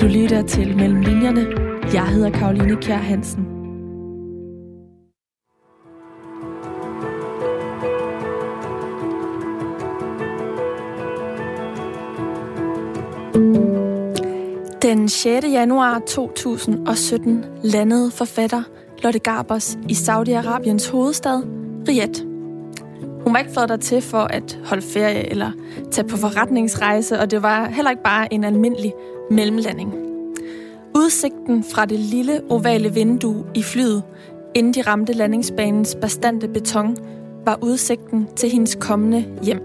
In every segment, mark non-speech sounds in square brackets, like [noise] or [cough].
Du lytter til Mellem Linjerne. Jeg hedder Karoline Kjær Hansen. Den 6. januar 2017 landede forfatter Lotte Garbers i Saudi-Arabiens hovedstad, Riyadh. Hun var ikke fået der til for at holde ferie eller tage på forretningsrejse, og det var heller ikke bare en almindelig mellemlanding. Udsigten fra det lille ovale vindue i flyet, inden de ramte landingsbanens bastante beton, var udsigten til hendes kommende hjem.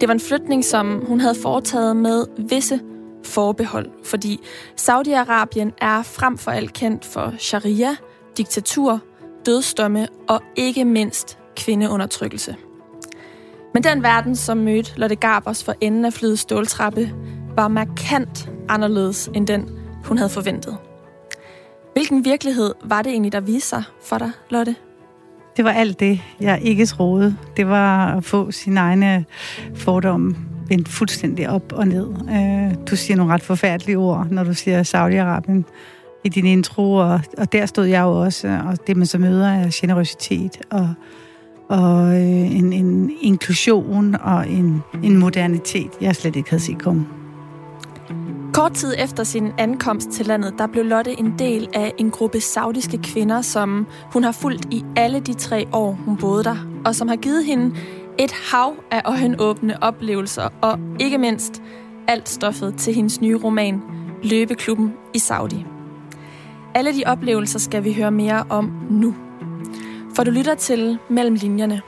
Det var en flytning, som hun havde foretaget med visse forbehold, fordi Saudi-Arabien er frem for alt kendt for sharia, diktatur, dødsdomme og ikke mindst kvindeundertrykkelse. Men den verden, som mødte Lotte Garbers for enden af flyets ståltrappe, var markant anderledes end den, hun havde forventet. Hvilken virkelighed var det egentlig, der viste sig for dig, Lotte? Det var alt det, jeg ikke troede. Det var at få sin egne fordomme vendt fuldstændig op og ned. Øh, du siger nogle ret forfærdelige ord, når du siger Saudi-Arabien i din intro, og, og der stod jeg jo også, og det man så møder er generøsitet og, og øh, en, en inklusion og en, en modernitet, jeg slet ikke havde set komme. Kort tid efter sin ankomst til landet, der blev Lotte en del af en gruppe saudiske kvinder, som hun har fulgt i alle de tre år, hun boede der, og som har givet hende et hav af øjenåbne oplevelser, og ikke mindst alt stoffet til hendes nye roman, Løbeklubben i Saudi. Alle de oplevelser skal vi høre mere om nu. For du lytter til Mellem Linjerne.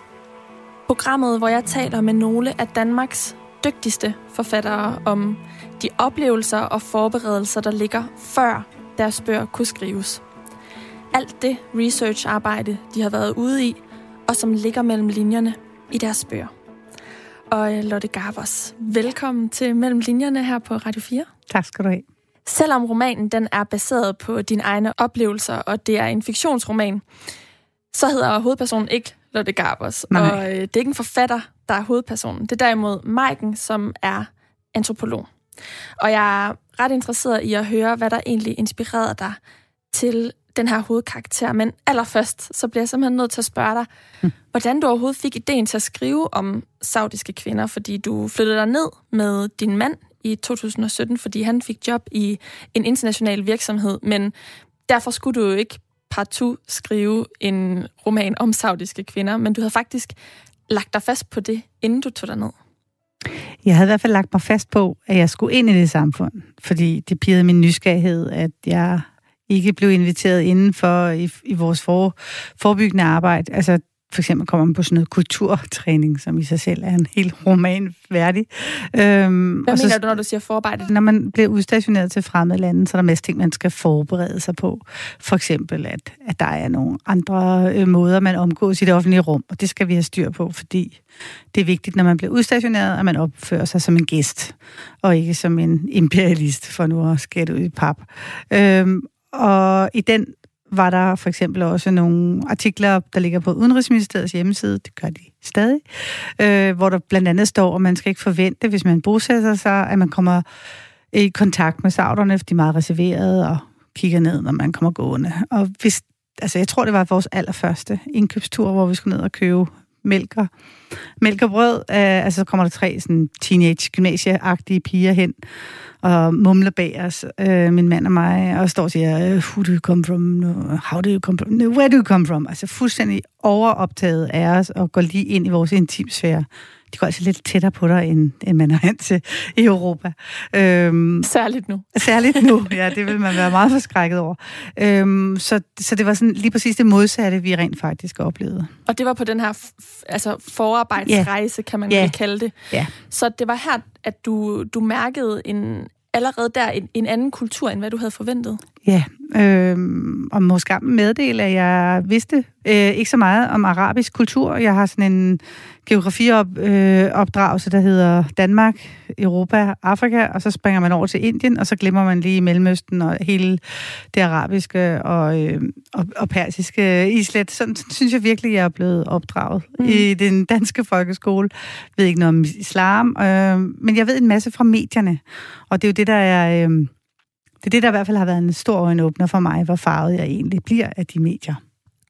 Programmet, hvor jeg taler med nogle af Danmarks dygtigste forfattere om de oplevelser og forberedelser, der ligger før deres bøger kunne skrives. Alt det researcharbejde, de har været ude i, og som ligger mellem linjerne i deres bøger. Og øh, Lotte Garbers, velkommen til Mellem Linjerne her på Radio 4. Tak skal du have. Selvom romanen den er baseret på dine egne oplevelser, og det er en fiktionsroman, så hedder hovedpersonen ikke Lotte Garbers. Nej. Og øh, det er ikke en forfatter, der er hovedpersonen. Det er derimod Maiken, som er antropolog. Og jeg er ret interesseret i at høre, hvad der egentlig inspirerede dig til den her hovedkarakter. Men allerførst, så bliver jeg simpelthen nødt til at spørge dig, Hm. hvordan du overhovedet fik ideen til at skrive om saudiske kvinder, fordi du flyttede dig ned med din mand i 2017, fordi han fik job i en international virksomhed, men derfor skulle du jo ikke partout skrive en roman om saudiske kvinder, men du havde faktisk lagt dig fast på det, inden du tog dig ned. Jeg havde i hvert fald lagt mig fast på, at jeg skulle ind i det samfund, fordi det pirrede min nysgerrighed, at jeg ikke blev inviteret indenfor i, i vores for, forebyggende arbejde. Altså, for eksempel kommer man på sådan noget kulturtræning, som i sig selv er en helt roman værdig. Øhm, Hvad og mener så, du, når du siger forarbejde? når man bliver udstationeret til fremmede lande, så er der mest ting, man skal forberede sig på. For eksempel, at, at der er nogle andre øh, måder, man omgås i det offentlige rum, og det skal vi have styr på, fordi det er vigtigt, når man bliver udstationeret, at man opfører sig som en gæst, og ikke som en imperialist, for nu at skære det ud i pap. Øhm, og i den var der for eksempel også nogle artikler, der ligger på Udenrigsministeriets hjemmeside, det gør de stadig, øh, hvor der blandt andet står, at man skal ikke forvente, hvis man bosætter sig, at man kommer i kontakt med sauderne, for de er meget reserverede og kigger ned, når man kommer gående. Og hvis, altså jeg tror, det var vores allerførste indkøbstur, hvor vi skulle ned og købe mælker, og, mælk og brød. Øh, altså så kommer der tre sådan teenage gymnasieagtige piger hen og mumler bag os, øh, min mand og mig, og står og siger, øh, who do you come from? How do you come from? Where do you come from? Altså fuldstændig overoptaget af os og går lige ind i vores intimsfære. De går altså lidt tættere på dig, end, end man er vant til i Europa. Øhm, Særligt nu. Særligt nu, [laughs] ja, det vil man være meget forskrækket over. Øhm, så, så det var sådan lige præcis det modsatte, vi rent faktisk oplevede. Og det var på den her altså forarbejdsrejse, kan man yeah. kalde det. Ja. Så det var her, at du, du mærkede en, allerede der en, en anden kultur, end hvad du havde forventet. Ja, øhm, og måske meddele, at jeg vidste øh, ikke så meget om arabisk kultur. Jeg har sådan en geografiopdragelse, der hedder Danmark, Europa, Afrika, og så springer man over til Indien, og så glemmer man lige Mellemøsten og hele det arabiske og, øh, og, og persiske islet. Sådan synes jeg virkelig, jeg er blevet opdraget mm. I den danske folkeskole. Jeg ved ikke noget om islam, øh, men jeg ved en masse fra medierne, og det er jo det, der er... Øh, det er det, der i hvert fald har været en stor øjenåbner for mig, hvor farvet jeg egentlig bliver af de medier.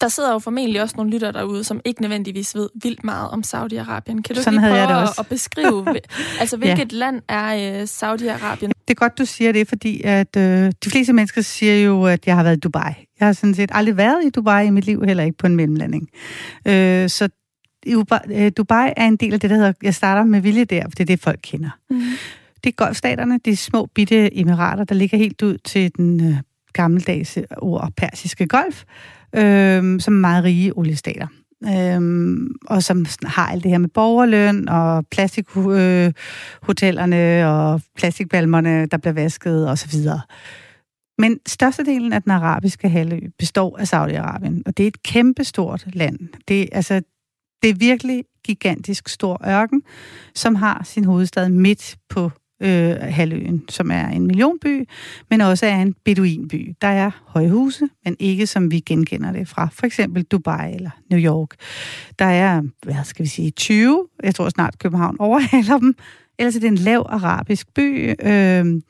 Der sidder jo formentlig også nogle lytter derude, som ikke nødvendigvis ved vildt meget om Saudi-Arabien. Kan du Sådan lige prøve at, at beskrive, [laughs] altså hvilket ja. land er uh, Saudi-Arabien? Det er godt, du siger det, fordi at, øh, de fleste mennesker siger jo, at jeg har været i Dubai. Jeg har sådan set aldrig været i Dubai i mit liv, heller ikke på en mellemlanding. Øh, så øh, Dubai er en del af det, der hedder, jeg starter med vilje der, for det er det, folk kender. Mm. Det er golfstaterne, er små bitte emirater, der ligger helt ud til den øh, gammeldags ord persiske golf, øh, som er meget rige oliestater. Øhm, og som har alt det her med borgerløn og plastikhotellerne øh, og plastikbalmerne, der bliver vasket osv. Men størstedelen af den arabiske halvø består af Saudi-Arabien, og det er et kæmpestort land. Det, altså, det er virkelig gigantisk stor ørken, som har sin hovedstad midt på øh, halvøen, som er en millionby, men også er en beduinby. Der er højhuse, men ikke som vi genkender det fra for eksempel Dubai eller New York. Der er, hvad skal vi sige, 20, jeg tror snart København [laughs] overhaler dem, ellers er det en lav arabisk by øh,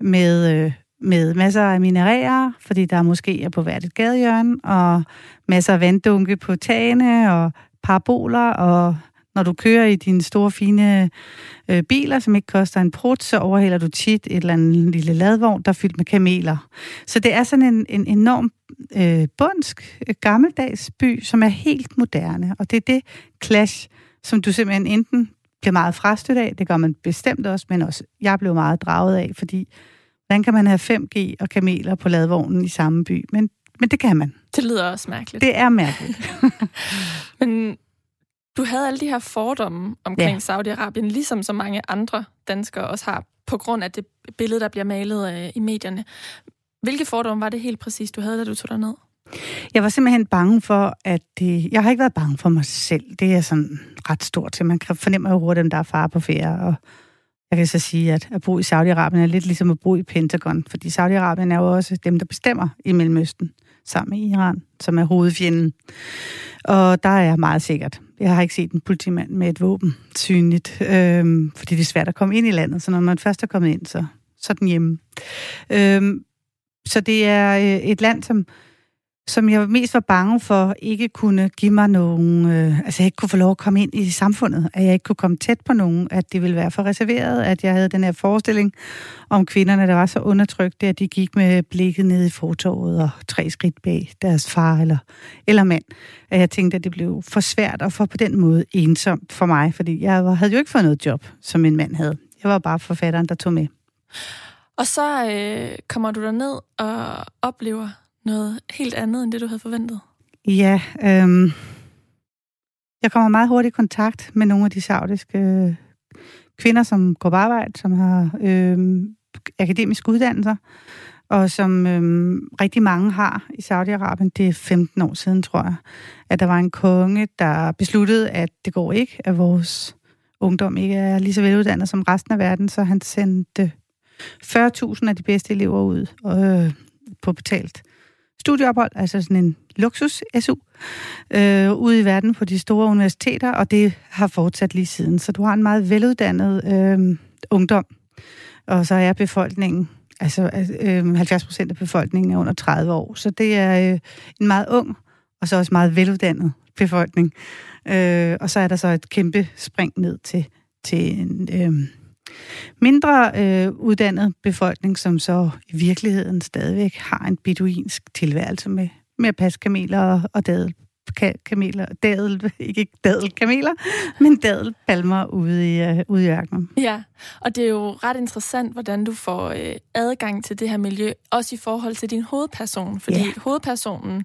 med... Øh, med masser af minerærer, fordi der måske er på hvert et gadehjørne, og masser af vanddunke på tagene, og paraboler, og når du kører i dine store, fine øh, biler, som ikke koster en prut, så overhælder du tit et eller andet lille ladvogn, der er fyldt med kameler. Så det er sådan en, en enorm øh, bundsk, øh, gammeldags by, som er helt moderne. Og det er det clash, som du simpelthen enten bliver meget frastødt af, det gør man bestemt også, men også jeg blev meget draget af, fordi hvordan kan man have 5G og kameler på ladvognen i samme by? Men, men det kan man. Det lyder også mærkeligt. Det er mærkeligt. [laughs] [laughs] men du havde alle de her fordomme omkring ja. Saudi-Arabien, ligesom så mange andre danskere også har, på grund af det billede, der bliver malet øh, i medierne. Hvilke fordomme var det helt præcis, du havde, da du tog dig ned? Jeg var simpelthen bange for, at det... Jeg har ikke været bange for mig selv. Det er sådan ret stort til. Man kan fornemme jo hurtigt, at der er far på ferie. Og jeg kan så sige, at at bo i Saudi-Arabien er lidt ligesom at bo i Pentagon. Fordi Saudi-Arabien er jo også dem, der bestemmer i Mellemøsten sammen med Iran, som er hovedfjenden. Og der er meget sikkert. Jeg har ikke set en politimand med et våben synligt, øhm, fordi det er svært at komme ind i landet. Så når man først er kommet ind, så, så er den hjemme. Øhm, så det er øh, et land, som som jeg mest var bange for ikke kunne give mig nogen, øh, altså jeg ikke kunne få lov at komme ind i samfundet, at jeg ikke kunne komme tæt på nogen, at det ville være for reserveret, at jeg havde den her forestilling om kvinderne, der var så undertrykte, at de gik med blikket ned i fortorvet og tre skridt bag deres far eller, eller mand. At jeg tænkte, at det blev for svært og for på den måde ensomt for mig, fordi jeg havde jo ikke fået noget job, som min mand havde. Jeg var bare forfatteren, der tog med. Og så øh, kommer du der ned og oplever noget helt andet, end det du havde forventet? Ja, øhm, jeg kommer meget hurtigt i kontakt med nogle af de saudiske øh, kvinder, som går på arbejde, som har øh, akademiske uddannelser, og som øh, rigtig mange har i Saudi-Arabien. Det er 15 år siden, tror jeg, at der var en konge, der besluttede, at det går ikke, at vores ungdom ikke er lige så veluddannet som resten af verden, så han sendte 40.000 af de bedste elever ud øh, på betalt studieophold, altså sådan en luksus-SU, øh, ude i verden på de store universiteter, og det har fortsat lige siden. Så du har en meget veluddannet øh, ungdom, og så er befolkningen, altså øh, 70 procent af befolkningen er under 30 år, så det er øh, en meget ung, og så også meget veluddannet befolkning. Øh, og så er der så et kæmpe spring ned til, til en... Øh, mindre øh, uddannet befolkning, som så i virkeligheden stadigvæk har en beduinsk tilværelse med, med at passe kameler og, og dadel kameler, dadel, [laughs] ikke dadel kameler, men dadel palmer ude i, uh, ude i ørkenen. Ja, og det er jo ret interessant, hvordan du får uh, adgang til det her miljø, også i forhold til din hovedperson, fordi ja. hovedpersonen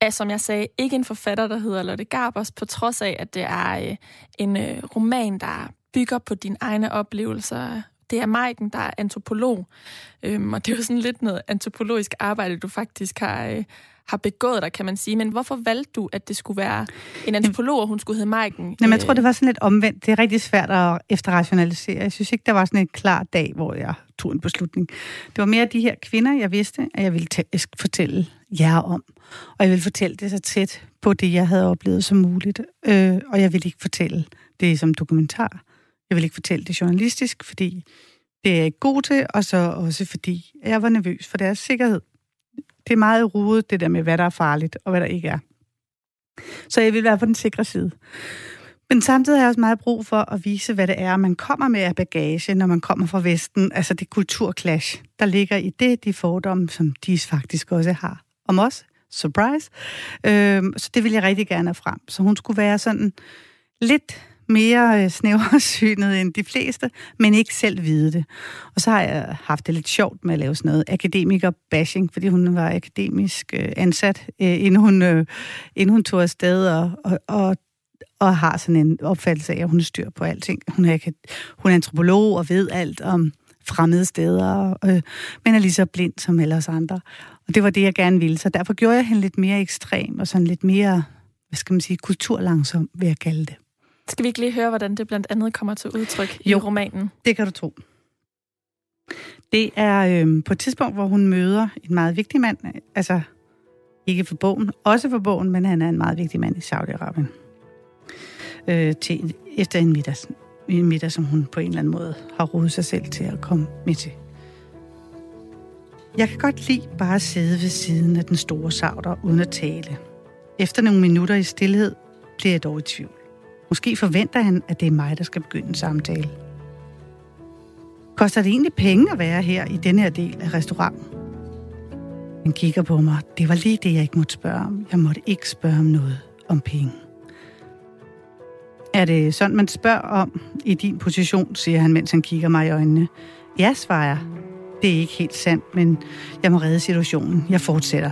er, som jeg sagde, ikke en forfatter, der hedder Lotte Garbers, på trods af, at det er uh, en uh, roman, der bygger på dine egne oplevelser. Det er Maiken, der er antropolog, øhm, og det er jo sådan lidt noget antropologisk arbejde, du faktisk har, øh, har begået dig, kan man sige. Men hvorfor valgte du, at det skulle være en antropolog, og hun skulle hedde Maiken? Jamen, jeg tror, det var sådan lidt omvendt. Det er rigtig svært at efterrationalisere. Jeg synes ikke, der var sådan en klar dag, hvor jeg tog en beslutning. Det var mere de her kvinder, jeg vidste, at jeg ville fortælle jer om. Og jeg ville fortælle det så tæt på det, jeg havde oplevet som muligt. Øh, og jeg ville ikke fortælle det som dokumentar. Jeg vil ikke fortælle det journalistisk, fordi Det er jeg ikke god til, og så også fordi jeg var nervøs for deres sikkerhed. Det er meget rodet, det der med, hvad der er farligt og hvad der ikke er. Så jeg vil være på den sikre side. Men samtidig har jeg også meget brug for at vise, hvad det er, man kommer med af bagage, når man kommer fra Vesten. Altså det kulturklash, der ligger i det, de fordomme, som de faktisk også har om os. Surprise. Øhm, så det vil jeg rigtig gerne have frem. Så hun skulle være sådan lidt mere øh, snæversynet end de fleste, men ikke selv vide det. Og så har jeg haft det lidt sjovt med at lave sådan noget akademiker-bashing, fordi hun var akademisk øh, ansat, øh, inden, hun, inden hun tog afsted, og, og, og og har sådan en opfattelse af, at hun styr på alting. Hun er, hun er antropolog og ved alt om fremmede steder, øh, men er lige så blind som alle os andre. Og det var det, jeg gerne ville. Så derfor gjorde jeg hende lidt mere ekstrem og sådan lidt mere, hvad skal man sige, kulturlangsom, vil jeg kalde det. Skal vi ikke lige høre, hvordan det blandt andet kommer til udtryk jo, i romanen? det kan du tro. Det er øh, på et tidspunkt, hvor hun møder en meget vigtig mand, altså ikke for bogen, også for bogen, men han er en meget vigtig mand i Saudi-Arabien øh, til, efter en middag, en middag, som hun på en eller anden måde har rodet sig selv til at komme med til. Jeg kan godt lide bare at sidde ved siden af den store sauter uden at tale. Efter nogle minutter i stillhed bliver jeg dog i tvivl. Måske forventer han, at det er mig, der skal begynde en samtale. Koster det egentlig penge at være her i denne her del af restauranten? Han kigger på mig. Det var lige det, jeg ikke måtte spørge om. Jeg måtte ikke spørge om noget om penge. Er det sådan, man spørger om i din position, siger han, mens han kigger mig i øjnene. Ja, svarer jeg. Det er ikke helt sandt, men jeg må redde situationen. Jeg fortsætter.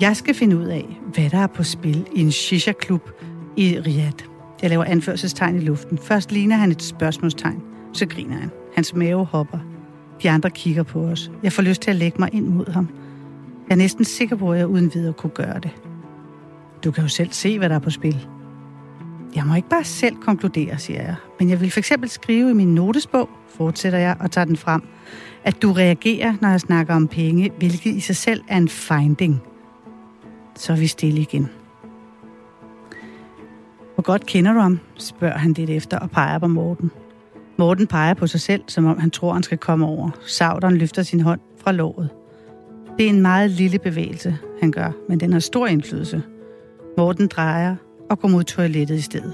Jeg skal finde ud af, hvad der er på spil i en shisha-klub i Riyadh. Jeg laver anførselstegn i luften. Først ligner han et spørgsmålstegn, så griner han. Hans mave hopper. De andre kigger på os. Jeg får lyst til at lægge mig ind mod ham. Jeg er næsten sikker på, at jeg uden videre kunne gøre det. Du kan jo selv se, hvad der er på spil. Jeg må ikke bare selv konkludere, siger jeg. Men jeg vil for eksempel skrive i min notesbog, fortsætter jeg og tager den frem, at du reagerer, når jeg snakker om penge, hvilket i sig selv er en finding. Så er vi stille igen. Hvor godt kender du ham? spørger han lidt efter og peger på Morten. Morten peger på sig selv, som om han tror, han skal komme over. Sauderen løfter sin hånd fra låret. Det er en meget lille bevægelse, han gør, men den har stor indflydelse. Morten drejer og går mod toilettet i stedet.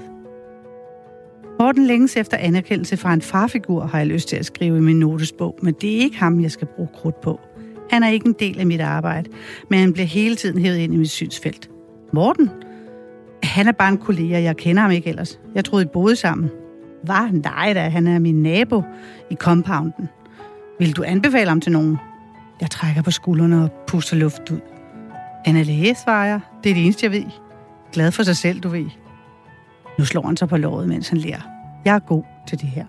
Morten længes efter anerkendelse fra en farfigur, har jeg lyst til at skrive i min notesbog, men det er ikke ham, jeg skal bruge krudt på. Han er ikke en del af mit arbejde, men han bliver hele tiden hævet ind i mit synsfelt. Morten? Han er bare en kollega, jeg kender ham ikke ellers. Jeg troede, I boede sammen. Var nej da, han er min nabo i compounden. Vil du anbefale ham til nogen? Jeg trækker på skuldrene og puster luft ud. Han er læge, svarer jeg. Det er det eneste, jeg ved glad for sig selv, du ved. Nu slår han sig på låret, mens han lærer. Jeg er god til det her.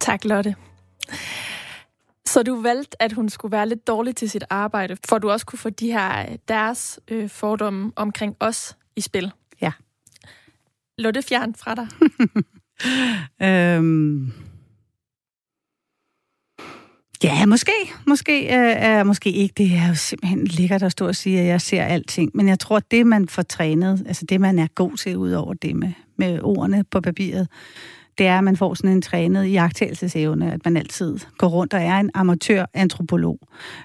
Tak, Lotte. Så du valgte, at hun skulle være lidt dårlig til sit arbejde, for du også kunne få de her deres øh, fordomme omkring os i spil. Ja. Lå det fjern fra dig? [laughs] øhm, Ja, måske. Måske, øh, måske ikke. Det er jo simpelthen lækkert at stå og sige, at jeg ser alting. Men jeg tror, at det, man får trænet, altså det, man er god til ud over det med, med ordene på papiret, det er, at man får sådan en trænet iagtagelsesevne, at man altid går rundt og er en amatør-antropolog.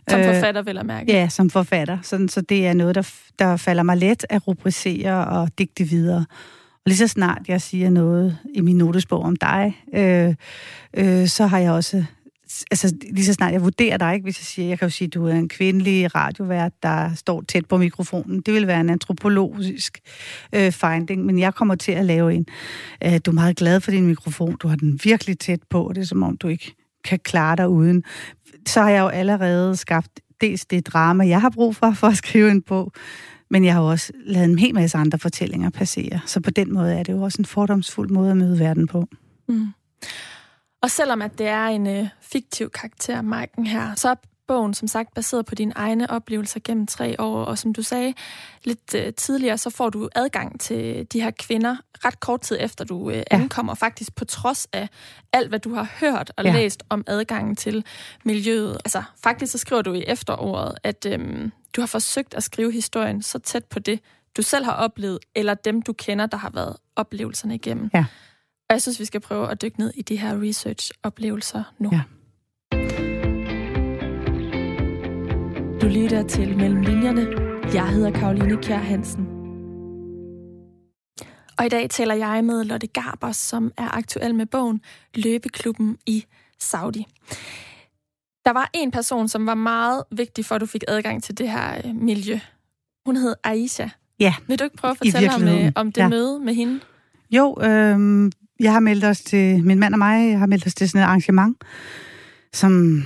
Som øh, forfatter, vil jeg mærke. Ja, som forfatter. Sådan, så det er noget, der, der falder mig let at rubricere og digte videre. Og lige så snart jeg siger noget i min notesbog om dig, øh, øh, så har jeg også altså lige så snart jeg vurderer dig, ikke, hvis jeg siger, jeg kan jo sige, at du er en kvindelig radiovært, der står tæt på mikrofonen. Det vil være en antropologisk øh, finding, men jeg kommer til at lave en. Øh, du er meget glad for din mikrofon, du har den virkelig tæt på, det er som om du ikke kan klare dig uden. Så har jeg jo allerede skabt dels det drama, jeg har brug for, for at skrive en bog, men jeg har også lavet en hel masse andre fortællinger passere. Så på den måde er det jo også en fordomsfuld måde at møde verden på. Mm. Og selvom at det er en øh, fiktiv karakter, Marken her, så er bogen som sagt baseret på dine egne oplevelser gennem tre år, og som du sagde lidt øh, tidligere, så får du adgang til de her kvinder ret kort tid efter du øh, ankommer, ja. faktisk på trods af alt, hvad du har hørt og ja. læst om adgangen til miljøet. Altså faktisk så skriver du i efteråret, at øh, du har forsøgt at skrive historien så tæt på det, du selv har oplevet, eller dem, du kender, der har været oplevelserne igennem. Ja. Og jeg synes, vi skal prøve at dykke ned i de her research-oplevelser nu. Ja. Du lytter til Mellem Linjerne. Jeg hedder Karoline Kjær Hansen. Og i dag taler jeg med Lotte Garbers, som er aktuel med bogen Løbeklubben i Saudi. Der var en person, som var meget vigtig for, at du fik adgang til det her øh, miljø. Hun hed Aisha. Ja. Vil du ikke prøve at fortælle ham øh, om det ja. møde med hende? Jo, øh, jeg har meldt os til, min mand og mig, jeg har meldt os til sådan et arrangement, som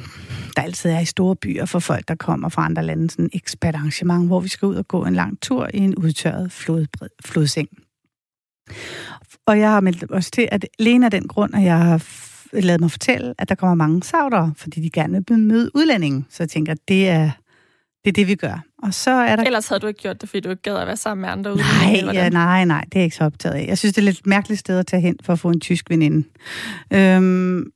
der altid er i store byer for folk, der kommer fra andre lande, sådan et ekspertarrangement, hvor vi skal ud og gå en lang tur i en udtørret flodbred, flodseng. Og jeg har meldt os til, at alene af den grund, at jeg har lavet mig fortælle, at der kommer mange sauder, fordi de gerne vil møde udlændingen. Så jeg tænker, at det er, det er det, vi gør. Og så er der... Ellers havde du ikke gjort det, fordi du ikke gad at være sammen med andre udlændinge? Nej, ja, nej, nej, det er ikke så optaget af. Jeg synes, det er lidt mærkeligt sted at tage hen for at få en tysk veninde. Øhm,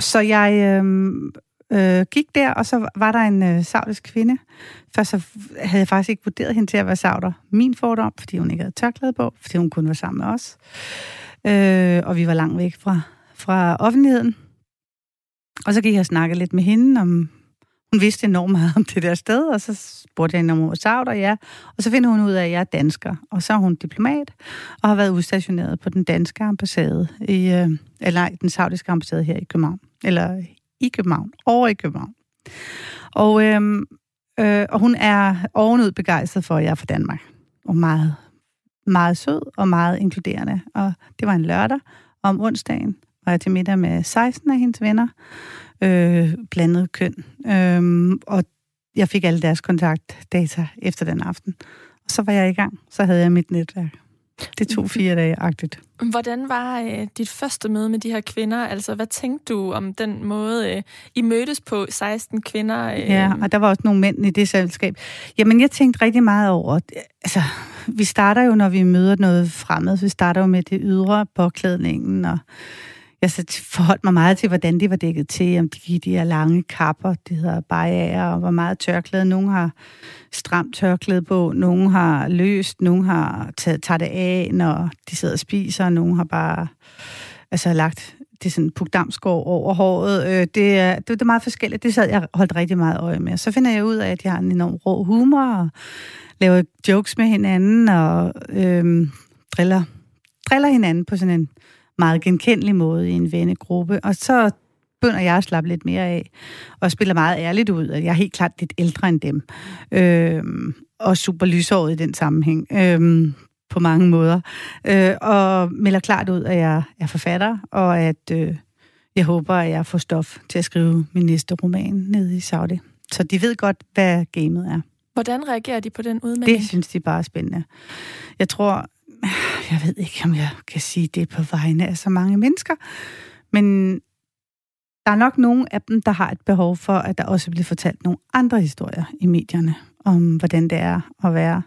så jeg øhm, øh, gik der, og så var der en øh, saudisk kvinde. Først så havde jeg faktisk ikke vurderet hende til at være sauder. Min fordom, fordi hun ikke havde tørklæde på, fordi hun kunne være sammen med os. Øh, og vi var langt væk fra, fra offentligheden. Og så gik jeg og snakkede lidt med hende om, hun vidste enormt meget om det der sted, og så spurgte jeg hende, om hun var ja. Og så finder hun ud af, at jeg er dansker. Og så er hun diplomat, og har været udstationeret på den danske ambassade, i, øh, eller nej, den saudiske ambassade her i København. Eller i København, over i København. Og, øh, øh, og hun er ovenud begejstret for, at jeg er fra Danmark. Og meget, meget sød og meget inkluderende. Og det var en lørdag, og om onsdagen var jeg til middag med 16 af hendes venner, øh, blandet køn. Øh, og jeg fik alle deres kontaktdata efter den aften. Og så var jeg i gang. Så havde jeg mit netværk. Det tog fire dage-agtigt. Hvordan var øh, dit første møde med de her kvinder? Altså, hvad tænkte du om den måde, øh, I mødtes på 16 kvinder? Øh? Ja, og der var også nogle mænd i det selskab. Jamen, jeg tænkte rigtig meget over... Altså, vi starter jo, når vi møder noget fremmed, vi starter jo med det ydre påklædningen, og Altså, jeg så forholdt mig meget til, hvordan de var dækket til, om de gik de her lange kapper, det hedder barriere, og hvor meget tørklæde. Nogle har stramt tørklæde på, nogle har løst, nogle har taget, taget det af, når de sidder og spiser, og nogle har bare altså, lagt det sådan pukdamskår over håret. Øh, det, er, det, det er meget forskelligt. Det sad jeg holdt rigtig meget øje med. Så finder jeg ud af, at jeg har en enorm rå humor, og laver jokes med hinanden, og øh, driller, driller hinanden på sådan en meget genkendelig måde i en vennegruppe. Og så begynder jeg at slappe lidt mere af, og spiller meget ærligt ud, at jeg er helt klart lidt ældre end dem. Øhm, og super lysåret i den sammenhæng. Øhm, på mange måder. Øh, og melder klart ud, at jeg er forfatter, og at øh, jeg håber, at jeg får stof til at skrive min næste roman nede i Saudi. Så de ved godt, hvad gamet er. Hvordan reagerer de på den udmelding? Det synes de bare er spændende. Jeg tror, jeg ved ikke, om jeg kan sige det på vegne af så mange mennesker, men der er nok nogle af dem, der har et behov for, at der også bliver fortalt nogle andre historier i medierne om, hvordan det er at være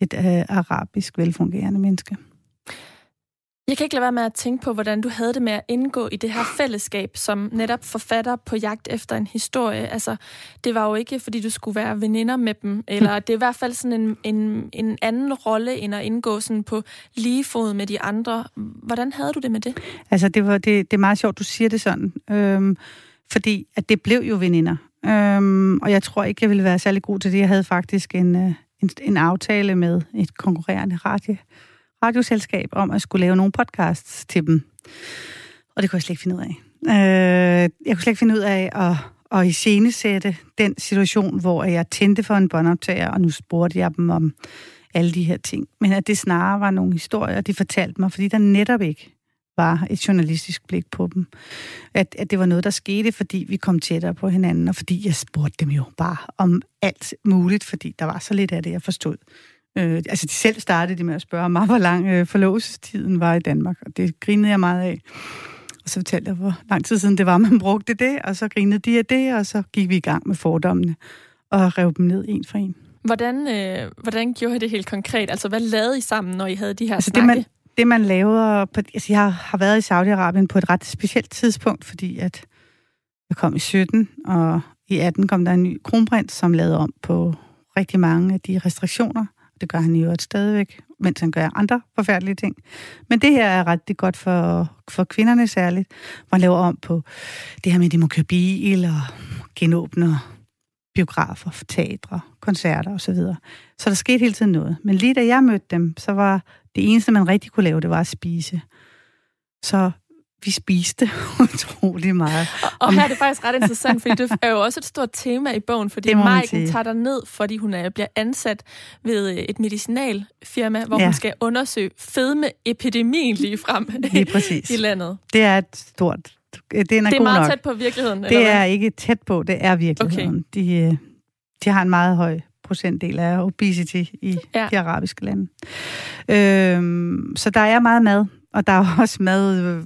et øh, arabisk velfungerende menneske. Jeg kan ikke lade være med at tænke på, hvordan du havde det med at indgå i det her fællesskab, som netop forfatter på jagt efter en historie. Altså, det var jo ikke, fordi du skulle være veninder med dem, eller det er i hvert fald sådan en, en, en anden rolle, end at indgå sådan på lige fod med de andre. Hvordan havde du det med det? Altså, det, var, det, det er meget sjovt, du siger det sådan. Øhm, fordi at det blev jo veninder. Øhm, og jeg tror ikke, jeg ville være særlig god til det. Jeg havde faktisk en, øh, en, en aftale med et konkurrerende radio radioselskab om at skulle lave nogle podcasts til dem. Og det kunne jeg slet ikke finde ud af. Øh, jeg kunne slet ikke finde ud af at, at iscenesætte den situation, hvor jeg tændte for en båndoptager, og nu spurgte jeg dem om alle de her ting. Men at det snarere var nogle historier, de fortalte mig, fordi der netop ikke var et journalistisk blik på dem. At, at det var noget, der skete, fordi vi kom tættere på hinanden, og fordi jeg spurgte dem jo bare om alt muligt, fordi der var så lidt af det, jeg forstod. Øh, altså, de selv startede de med at spørge mig, hvor lang øh, forlovelsestiden var i Danmark, og det grinede jeg meget af. Og så fortalte jeg, hvor lang tid siden det var, [laughs] man brugte det, og så grinede de af det, og så gik vi i gang med fordommene og rev dem ned en for en. Hvordan, øh, hvordan gjorde I det helt konkret? Altså, hvad lavede I sammen, når I havde de her altså, snakke? Det man, det, man lavede... På, altså, jeg har været i Saudi-Arabien på et ret specielt tidspunkt, fordi at jeg kom i 17, og i 18 kom der en ny kronprins, som lavede om på rigtig mange af de restriktioner, det gør han i øvrigt stadigvæk mens han gør andre forfærdelige ting. Men det her er ret godt for, for kvinderne særligt, Man laver om på det her med, at de må køre bil og genåbne biografer, teatre, koncerter osv. Så, så der skete hele tiden noget. Men lige da jeg mødte dem, så var det eneste, man rigtig kunne lave, det var at spise. Så vi spiste [laughs] utrolig meget. Og, og her er det faktisk ret interessant, fordi det er jo også et stort tema i bogen, fordi Maiken tager der ned, fordi hun er, bliver ansat ved øh, et medicinalfirma, hvor ja. hun skal undersøge fedmeepidemien lige frem lige præcis. [laughs] i landet. Det er et stort... Det er, det er meget nok. tæt på virkeligheden, Det eller er ikke tæt på, det er virkeligheden. Okay. De, øh, de har en meget høj procentdel af obesity i ja. de arabiske lande. Øhm, så der er meget mad, og der er [laughs] også mad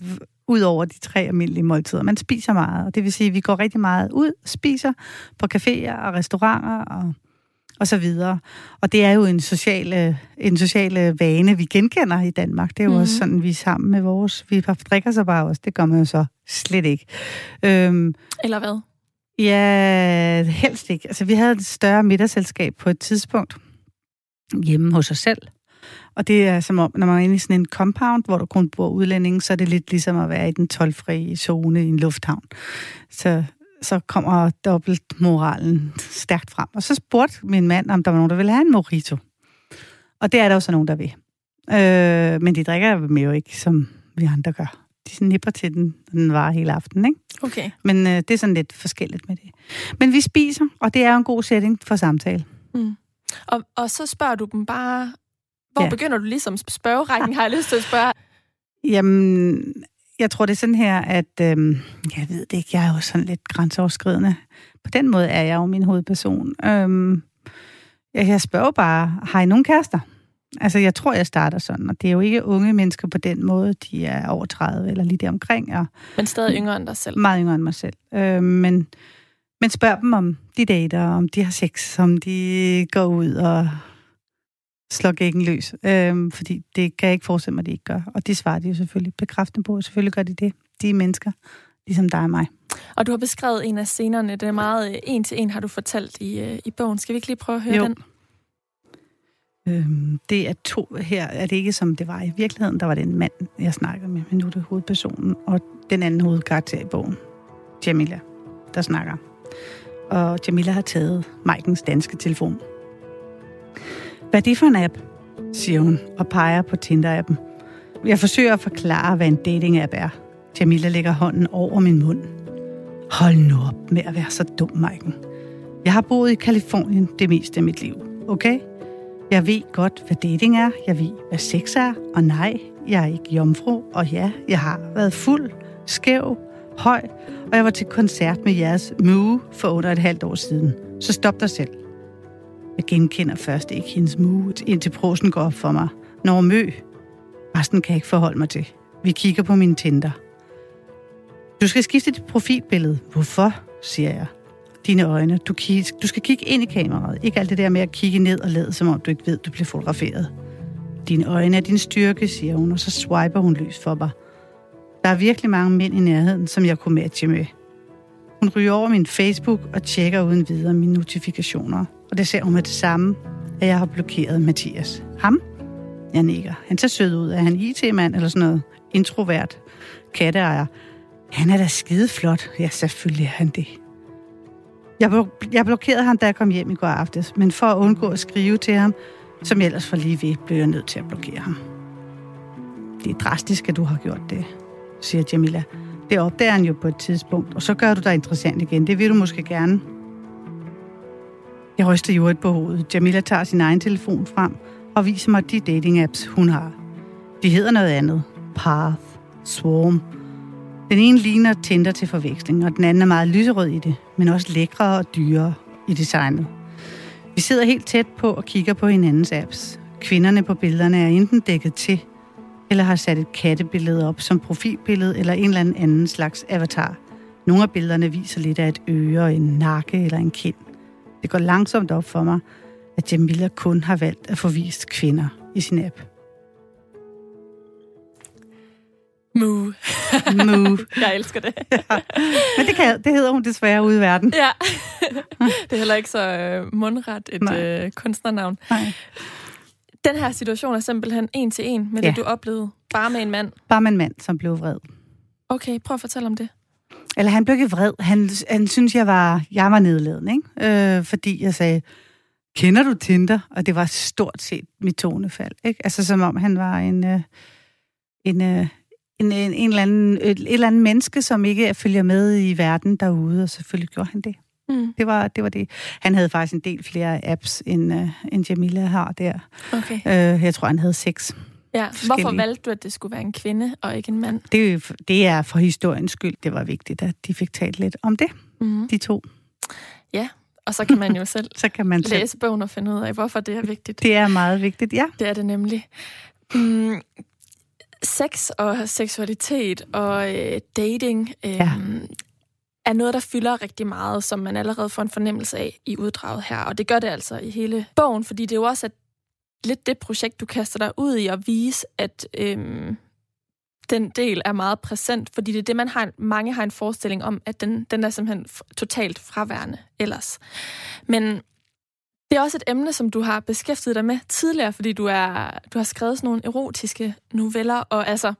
ud over de tre almindelige måltider. Man spiser meget, og det vil sige, at vi går rigtig meget ud, spiser på caféer og restauranter og, og så videre. Og det er jo en social, en social vane, vi genkender i Danmark. Det er jo mm. også sådan, vi er sammen med vores... Vi drikker så bare også. Det gør man jo så slet ikke. Øhm, Eller hvad? Ja, helst ikke. Altså, vi havde et større middagsselskab på et tidspunkt hjemme hos os selv. Og det er som om, når man er inde i sådan en compound, hvor der kun bor udlændinge, så er det lidt ligesom at være i den tolvfri zone i en lufthavn. Så, så kommer dobbeltmoralen stærkt frem. Og så spurgte min mand, om der var nogen, der ville have en mojito. Og det er der jo så nogen, der vil. Øh, men de drikker med jo ikke, som vi andre gør. De snipper til den, og den var hele aften, ikke? Okay. Men øh, det er sådan lidt forskelligt med det. Men vi spiser, og det er jo en god setting for samtale. Mm. Og, og så spørger du dem bare, hvor ja. begynder du ligesom spørgerækken, har jeg lyst til at spørge? Jamen, jeg tror, det er sådan her, at øhm, jeg ved det ikke, jeg er jo sådan lidt grænseoverskridende. På den måde er jeg jo min hovedperson. Øhm, jeg spørger bare, har I nogen kærester? Altså, jeg tror, jeg starter sådan, og det er jo ikke unge mennesker på den måde. De er over 30 eller lige der omkring. Og men stadig yngre end dig selv? Meget yngre end mig selv. Øhm, men, men spørg dem, om de dater, om de har sex, om de går ud og slår gækken løs. Øhm, fordi det kan jeg ikke forestille mig, at de ikke gør. Og det svarer de jo selvfølgelig bekræftende på. Selvfølgelig gør de det. De er mennesker, ligesom dig og mig. Og du har beskrevet en af scenerne. Det er meget en til en, har du fortalt i, øh, i bogen. Skal vi ikke lige prøve at høre jo. den? Øhm, det er to her. Er det ikke som det var i virkeligheden? Der var det en mand, jeg snakkede med, men nu er det hovedpersonen. Og den anden hovedkarakter i bogen, Jamila, der snakker. Og Jamila har taget Majkens danske telefon hvad er det for en app? siger hun og peger på Tinder-appen. Jeg forsøger at forklare, hvad en dating-app er. Jamila lægger hånden over min mund. Hold nu op med at være så dum, Maiken. Jeg har boet i Kalifornien det meste af mit liv, okay? Jeg ved godt, hvad dating er. Jeg ved, hvad sex er. Og nej, jeg er ikke jomfru. Og ja, jeg har været fuld, skæv, høj. Og jeg var til koncert med jeres Moo for under et halvt år siden. Så stop dig selv. Jeg genkender først ikke hendes mood, indtil prosen går op for mig. Når mø. Resten kan jeg ikke forholde mig til. Vi kigger på mine Tinder. Du skal skifte dit profilbillede. Hvorfor, siger jeg. Dine øjne. Du, kig, du skal kigge ind i kameraet. Ikke alt det der med at kigge ned og lade, som om du ikke ved, du bliver fotograferet. Dine øjne er din styrke, siger hun, og så swiper hun løs for mig. Der er virkelig mange mænd i nærheden, som jeg kunne matche med. Hun ryger over min Facebook og tjekker uden videre mine notifikationer. Og det ser hun med det samme, at jeg har blokeret Mathias. Ham? Jeg nikker. Han ser sød ud. Er han IT-mand eller sådan noget? Introvert. Katteejer. Han er da skide flot. Ja, selvfølgelig er han det. Jeg, jeg blokerede ham, da jeg kom hjem i går aftes, men for at undgå at skrive til ham, som jeg ellers for lige ved, blev jeg nødt til at blokere ham. Det er drastisk, at du har gjort det, siger Jamila. Det opdager han jo på et tidspunkt, og så gør du dig interessant igen. Det vil du måske gerne. Jeg ryster jordet på hovedet. Jamila tager sin egen telefon frem og viser mig de dating-apps, hun har. De hedder noget andet. Path, Swarm. Den ene ligner Tinder til forveksling, og den anden er meget lyserød i det, men også lækre og dyrere i designet. Vi sidder helt tæt på og kigger på hinandens apps. Kvinderne på billederne er enten dækket til, eller har sat et kattebillede op som profilbillede eller en eller anden slags avatar. Nogle af billederne viser lidt af et øre, en nakke eller en kind. Det går langsomt op for mig, at Jamila kun har valgt at få vist kvinder i sin app. Moo. Moo. [laughs] Jeg elsker det. ja. Men det, kan, det hedder hun desværre ude i verden. Ja. [laughs] Det er heller ikke så øh, mundret et øh, kunstnernavn. Nej. Den her situation er simpelthen en til en med ja. det, du oplevede, bare med en mand? Bare med en mand, som blev vred. Okay, prøv at fortælle om det. Eller han blev ikke vred. Han, han synes, jeg var, jeg var nedladende, ikke? Øh, fordi jeg sagde, kender du Tinder? Og det var stort set mit tonefald, ikke? Altså som om han var en, øh, en, øh, en, en, en eller anden, et, et eller andet menneske, som ikke følger med i verden derude, og selvfølgelig gjorde han det. Mm. Det, var, det var det. Han havde faktisk en del flere apps, end, uh, end Jamila har der. Okay. Uh, jeg tror, han havde seks. Ja, hvorfor valgte du, at det skulle være en kvinde og ikke en mand? Det, det er for historiens skyld. Det var vigtigt, at de fik talt lidt om det, mm. de to. Ja, og så kan man jo selv [laughs] så kan man læse selv. bogen og finde ud af, hvorfor det er vigtigt. Det er meget vigtigt, ja. Det er det nemlig. Mm, sex og seksualitet og øh, dating øh, ja. er noget, der fylder rigtig meget, som man allerede får en fornemmelse af i uddraget her. Og det gør det altså i hele bogen, fordi det er jo også at lidt det projekt, du kaster dig ud i at vise, at øhm, den del er meget præsent, fordi det er det, man har, mange har en forestilling om, at den, den er simpelthen totalt fraværende ellers. Men det er også et emne, som du har beskæftiget dig med tidligere, fordi du, er, du har skrevet sådan nogle erotiske noveller, og altså,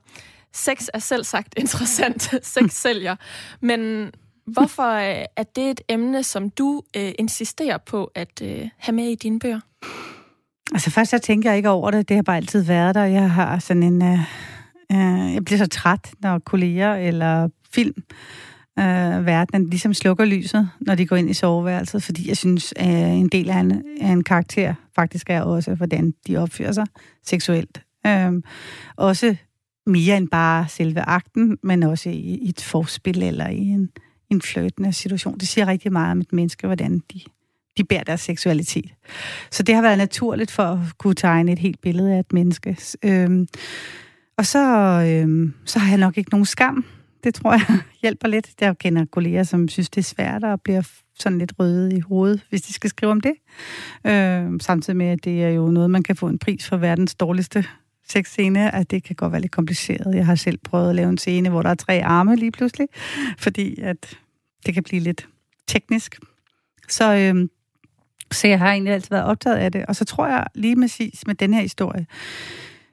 sex er selv sagt [laughs] interessant. sex sælger. Men hvorfor øh, er det et emne, som du øh, insisterer på at øh, have med i dine bøger? Altså først, så tænker jeg ikke over det. Det har bare altid været der. Jeg har sådan en... Øh, øh, jeg bliver så træt, når kolleger eller film øh, verdenen ligesom slukker lyset, når de går ind i soveværelset, fordi jeg synes, at en del af en, af en karakter faktisk er også, hvordan de opfører sig seksuelt. Øh, også mere end bare selve akten, men også i, i et forspil eller i en, en fløjtende situation. Det siger rigtig meget om et menneske, hvordan de, de bærer deres seksualitet. Så det har været naturligt for at kunne tegne et helt billede af et menneske. Øhm, og så, øhm, så har jeg nok ikke nogen skam det tror jeg [laughs] hjælper lidt. Jeg kender kolleger, som synes, det er svært og bliver sådan lidt røde i hovedet, hvis de skal skrive om det. Øhm, samtidig med, at det er jo noget, man kan få en pris for verdens dårligste sexscene, at det kan godt være lidt kompliceret. Jeg har selv prøvet at lave en scene, hvor der er tre arme lige pludselig, fordi at det kan blive lidt teknisk. Så, øhm, så jeg har egentlig altid været optaget af det. Og så tror jeg lige præcis med den her historie,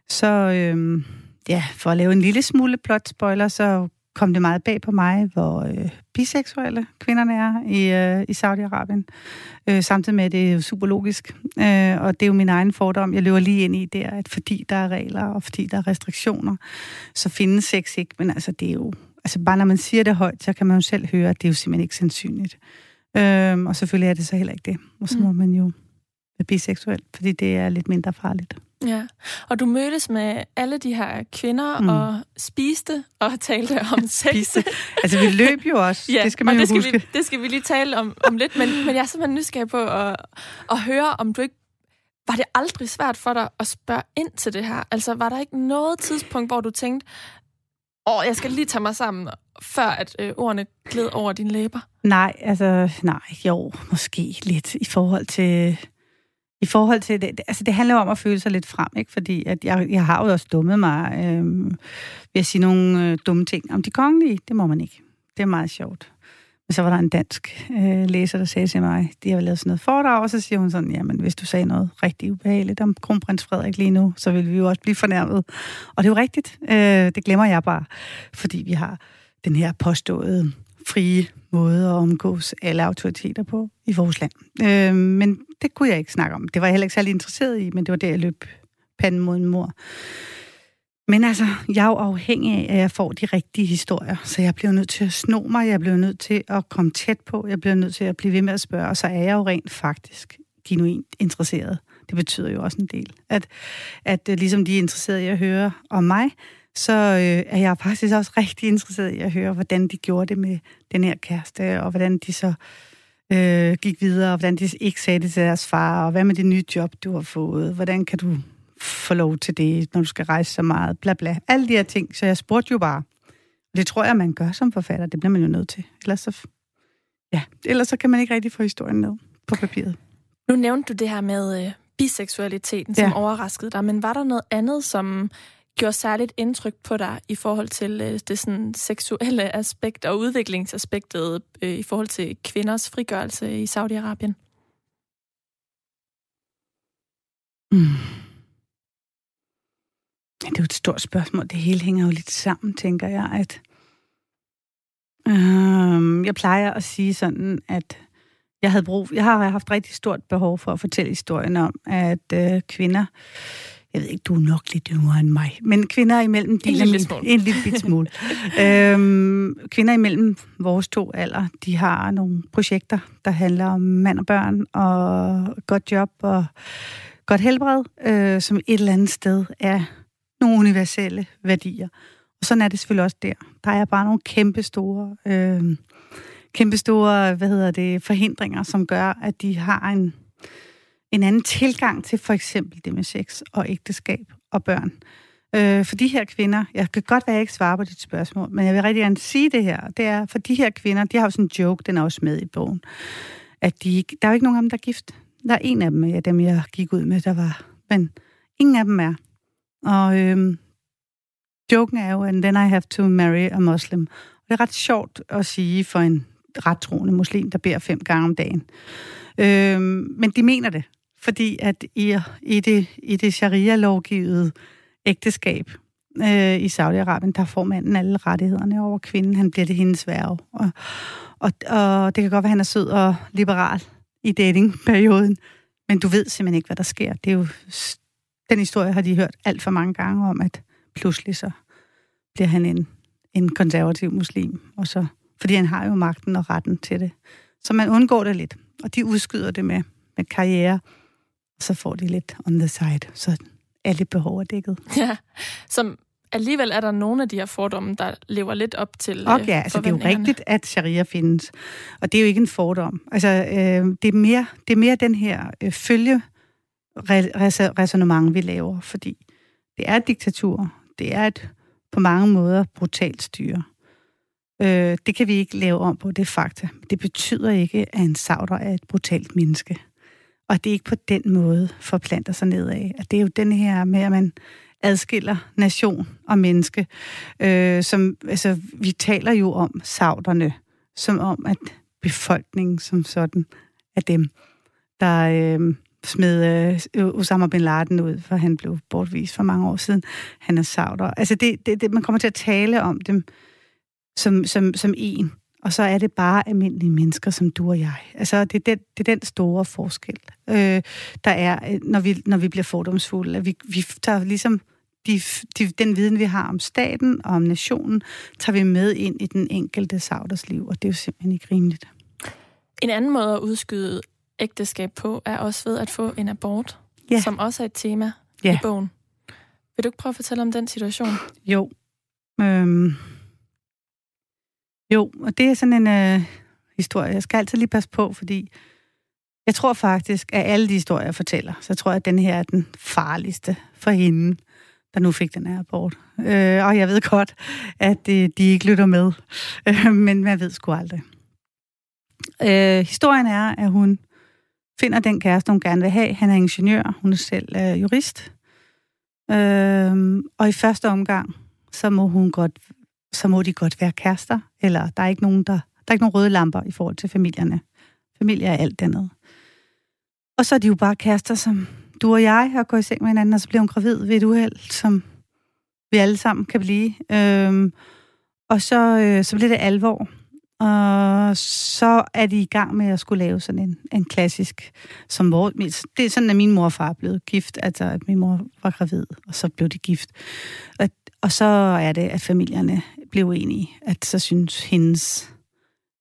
så øh, ja, for at lave en lille smule plot spoiler, så kom det meget bag på mig, hvor øh, biseksuelle kvinderne er i, øh, i Saudi-Arabien. Øh, samtidig med, at det er jo super logisk. Øh, og det er jo min egen fordom. Jeg løber lige ind i der, at fordi der er regler, og fordi der er restriktioner, så findes sex ikke. Men altså, det er jo... Altså, bare når man siger det højt, så kan man jo selv høre, at det er jo simpelthen ikke sandsynligt. Øh, og selvfølgelig er det så heller ikke det. Og så må mm. man jo være biseksuel, fordi det er lidt mindre farligt. Ja, og du mødtes med alle de her kvinder mm. og spiste og [laughs] talte om [laughs] sex. altså, vi løb jo også. [laughs] ja, det skal man jo det skal huske. Vi, det skal vi lige tale om, om lidt, men, men jeg er simpelthen nysgerrig på at, at høre, om du ikke... Var det aldrig svært for dig at spørge ind til det her? Altså, var der ikke noget tidspunkt, hvor du tænkte, åh, jeg skal lige tage mig sammen, før at øh, ordene gled over dine læber? Nej, altså, nej, jo, måske lidt i forhold til i forhold til det, altså det handler om at føle sig lidt frem, ikke? fordi at jeg, jeg har jo også dummet mig øh, ved at sige nogle øh, dumme ting om de kongelige. Det må man ikke. Det er meget sjovt. Men så var der en dansk øh, læser, der sagde til mig, de har lavet sådan noget foredrag, og så siger hun sådan, jamen hvis du sagde noget rigtig ubehageligt om kronprins Frederik lige nu, så vil vi jo også blive fornærmet. Og det er jo rigtigt. Øh, det glemmer jeg bare, fordi vi har den her påståede frie måde at omgås alle autoriteter på i vores land. Øh, men det kunne jeg ikke snakke om. Det var jeg heller ikke særlig interesseret i, men det var der, jeg løb panden mod en mor. Men altså, jeg er jo afhængig af, at jeg får de rigtige historier, så jeg bliver nødt til at sno mig, jeg bliver nødt til at komme tæt på, jeg bliver nødt til at blive ved med at spørge, og så er jeg jo rent faktisk genuint interesseret. Det betyder jo også en del. At, at øh, ligesom de er interesserede i at høre om mig, så øh, er jeg faktisk også rigtig interesseret i at høre, hvordan de gjorde det med den her kæreste, og hvordan de så øh, gik videre, og hvordan de ikke sagde det til deres far, og hvad med det nye job, du har fået, hvordan kan du få lov til det, når du skal rejse så meget, bla bla. Alle de her ting, så jeg spurgte jo bare. Det tror jeg, man gør som forfatter, det bliver man jo nødt til. Ellers så, ja, ellers så kan man ikke rigtig få historien ned på papiret. Nu nævnte du det her med øh, biseksualiteten, som ja. overraskede dig, men var der noget andet, som gjorde særligt indtryk på dig i forhold til øh, det sådan seksuelle aspekt og udviklingsaspektet øh, i forhold til kvinders frigørelse i Saudi-Arabien? Mm. Ja, det er jo et stort spørgsmål. Det hele hænger jo lidt sammen, tænker jeg. At, øh, jeg plejer at sige sådan, at jeg havde brug, jeg har haft rigtig stort behov for at fortælle historien om, at øh, kvinder, jeg ved ikke, du er nok lidt yngre end mig, men kvinder imellem en lille smule. En lille smule. [laughs] øhm, kvinder imellem vores to alder, de har nogle projekter, der handler om mand og børn, og godt job og godt helbred, øh, som et eller andet sted er nogle universelle værdier. Og sådan er det selvfølgelig også der. Der er bare nogle kæmpe store, øh, kæmpe store hvad hedder det, forhindringer, som gør, at de har en, en anden tilgang til for eksempel det med sex og ægteskab og børn. Øh, for de her kvinder, jeg kan godt være, at jeg ikke svarer på dit spørgsmål, men jeg vil rigtig gerne sige det her. Det er, for de her kvinder, de har jo sådan en joke, den er også med i bogen, at de, der er jo ikke nogen af dem, der er gift. Der er en af dem, ja, dem jeg gik ud med, der var, men ingen af dem er. Og øhm, joken er jo, and then I have to marry a muslim. Og det er ret sjovt at sige for en ret troende muslim, der beder fem gange om dagen. Øhm, men de mener det, fordi at i, i det, i det sharia-lovgivede ægteskab øh, i Saudi-Arabien, der får manden alle rettighederne over kvinden. Han bliver det hendes værve. Og, og, og det kan godt være, at han er sød og liberal i datingperioden, men du ved simpelthen ikke, hvad der sker. Det er jo den historie har de hørt alt for mange gange om, at pludselig så bliver han en, en konservativ muslim, og så, fordi han har jo magten og retten til det. Så man undgår det lidt, og de udskyder det med, med karriere, og så får de lidt on the side, så alle behov er dækket. Ja, som alligevel er der nogle af de her fordomme, der lever lidt op til Og ja, altså det er jo rigtigt, at sharia findes. Og det er jo ikke en fordom. Altså, øh, det, er mere, det er mere den her øh, følge resonemang, vi laver, fordi det er et diktatur. Det er et på mange måder brutalt styre. Øh, det kan vi ikke lave om på, det er fakta. Det betyder ikke, at en sauder er et brutalt menneske. Og det er ikke på den måde forplanter sig nedad. At det er jo den her med, at man adskiller nation og menneske. Øh, som, altså, vi taler jo om sauderne, som om, at befolkningen som sådan er dem, der, øh, smed øh, Osama bin Laden ud, for han blev bortvist for mange år siden. Han er sauder. Altså, det, det, det, man kommer til at tale om dem som, som, som en, og så er det bare almindelige mennesker som du og jeg. Altså, det er den, det er den store forskel, øh, der er, øh, når vi, når vi bliver fordomsfulde. At vi, vi tager ligesom de, de, den viden, vi har om staten og om nationen, tager vi med ind i den enkelte sauders liv, og det er jo simpelthen ikke rimeligt. En anden måde at udskyde ægteskab på, er også ved at få en abort, ja. som også er et tema ja. i bogen. Vil du ikke prøve at fortælle om den situation? Jo. Øhm. Jo, og det er sådan en øh, historie, jeg skal altid lige passe på, fordi jeg tror faktisk, at alle de historier, jeg fortæller, så tror jeg, at den her er den farligste for hende, der nu fik den her abort. Øh, og jeg ved godt, at øh, de ikke lytter med, øh, men man ved sgu aldrig. Øh, historien er, at hun finder den kæreste, hun gerne vil have. Han er ingeniør, hun er selv øh, jurist. Øh, og i første omgang, så må hun godt, så må de godt være kærester, eller der er ikke nogen, der, der er ikke nogen røde lamper i forhold til familierne. Familie er alt andet. Og så er de jo bare kærester, som du og jeg har gået i seng med hinanden, og så bliver hun gravid ved et uheld, som vi alle sammen kan blive. Øhm, og så, øh, så bliver det alvor. Og så er de i gang med at skulle lave sådan en, en klassisk, som hvor, det er sådan, at min mor og far er blevet gift, altså at min mor var gravid, og så blev de gift. Og, og så er det, at familierne blev enige, at så synes hendes,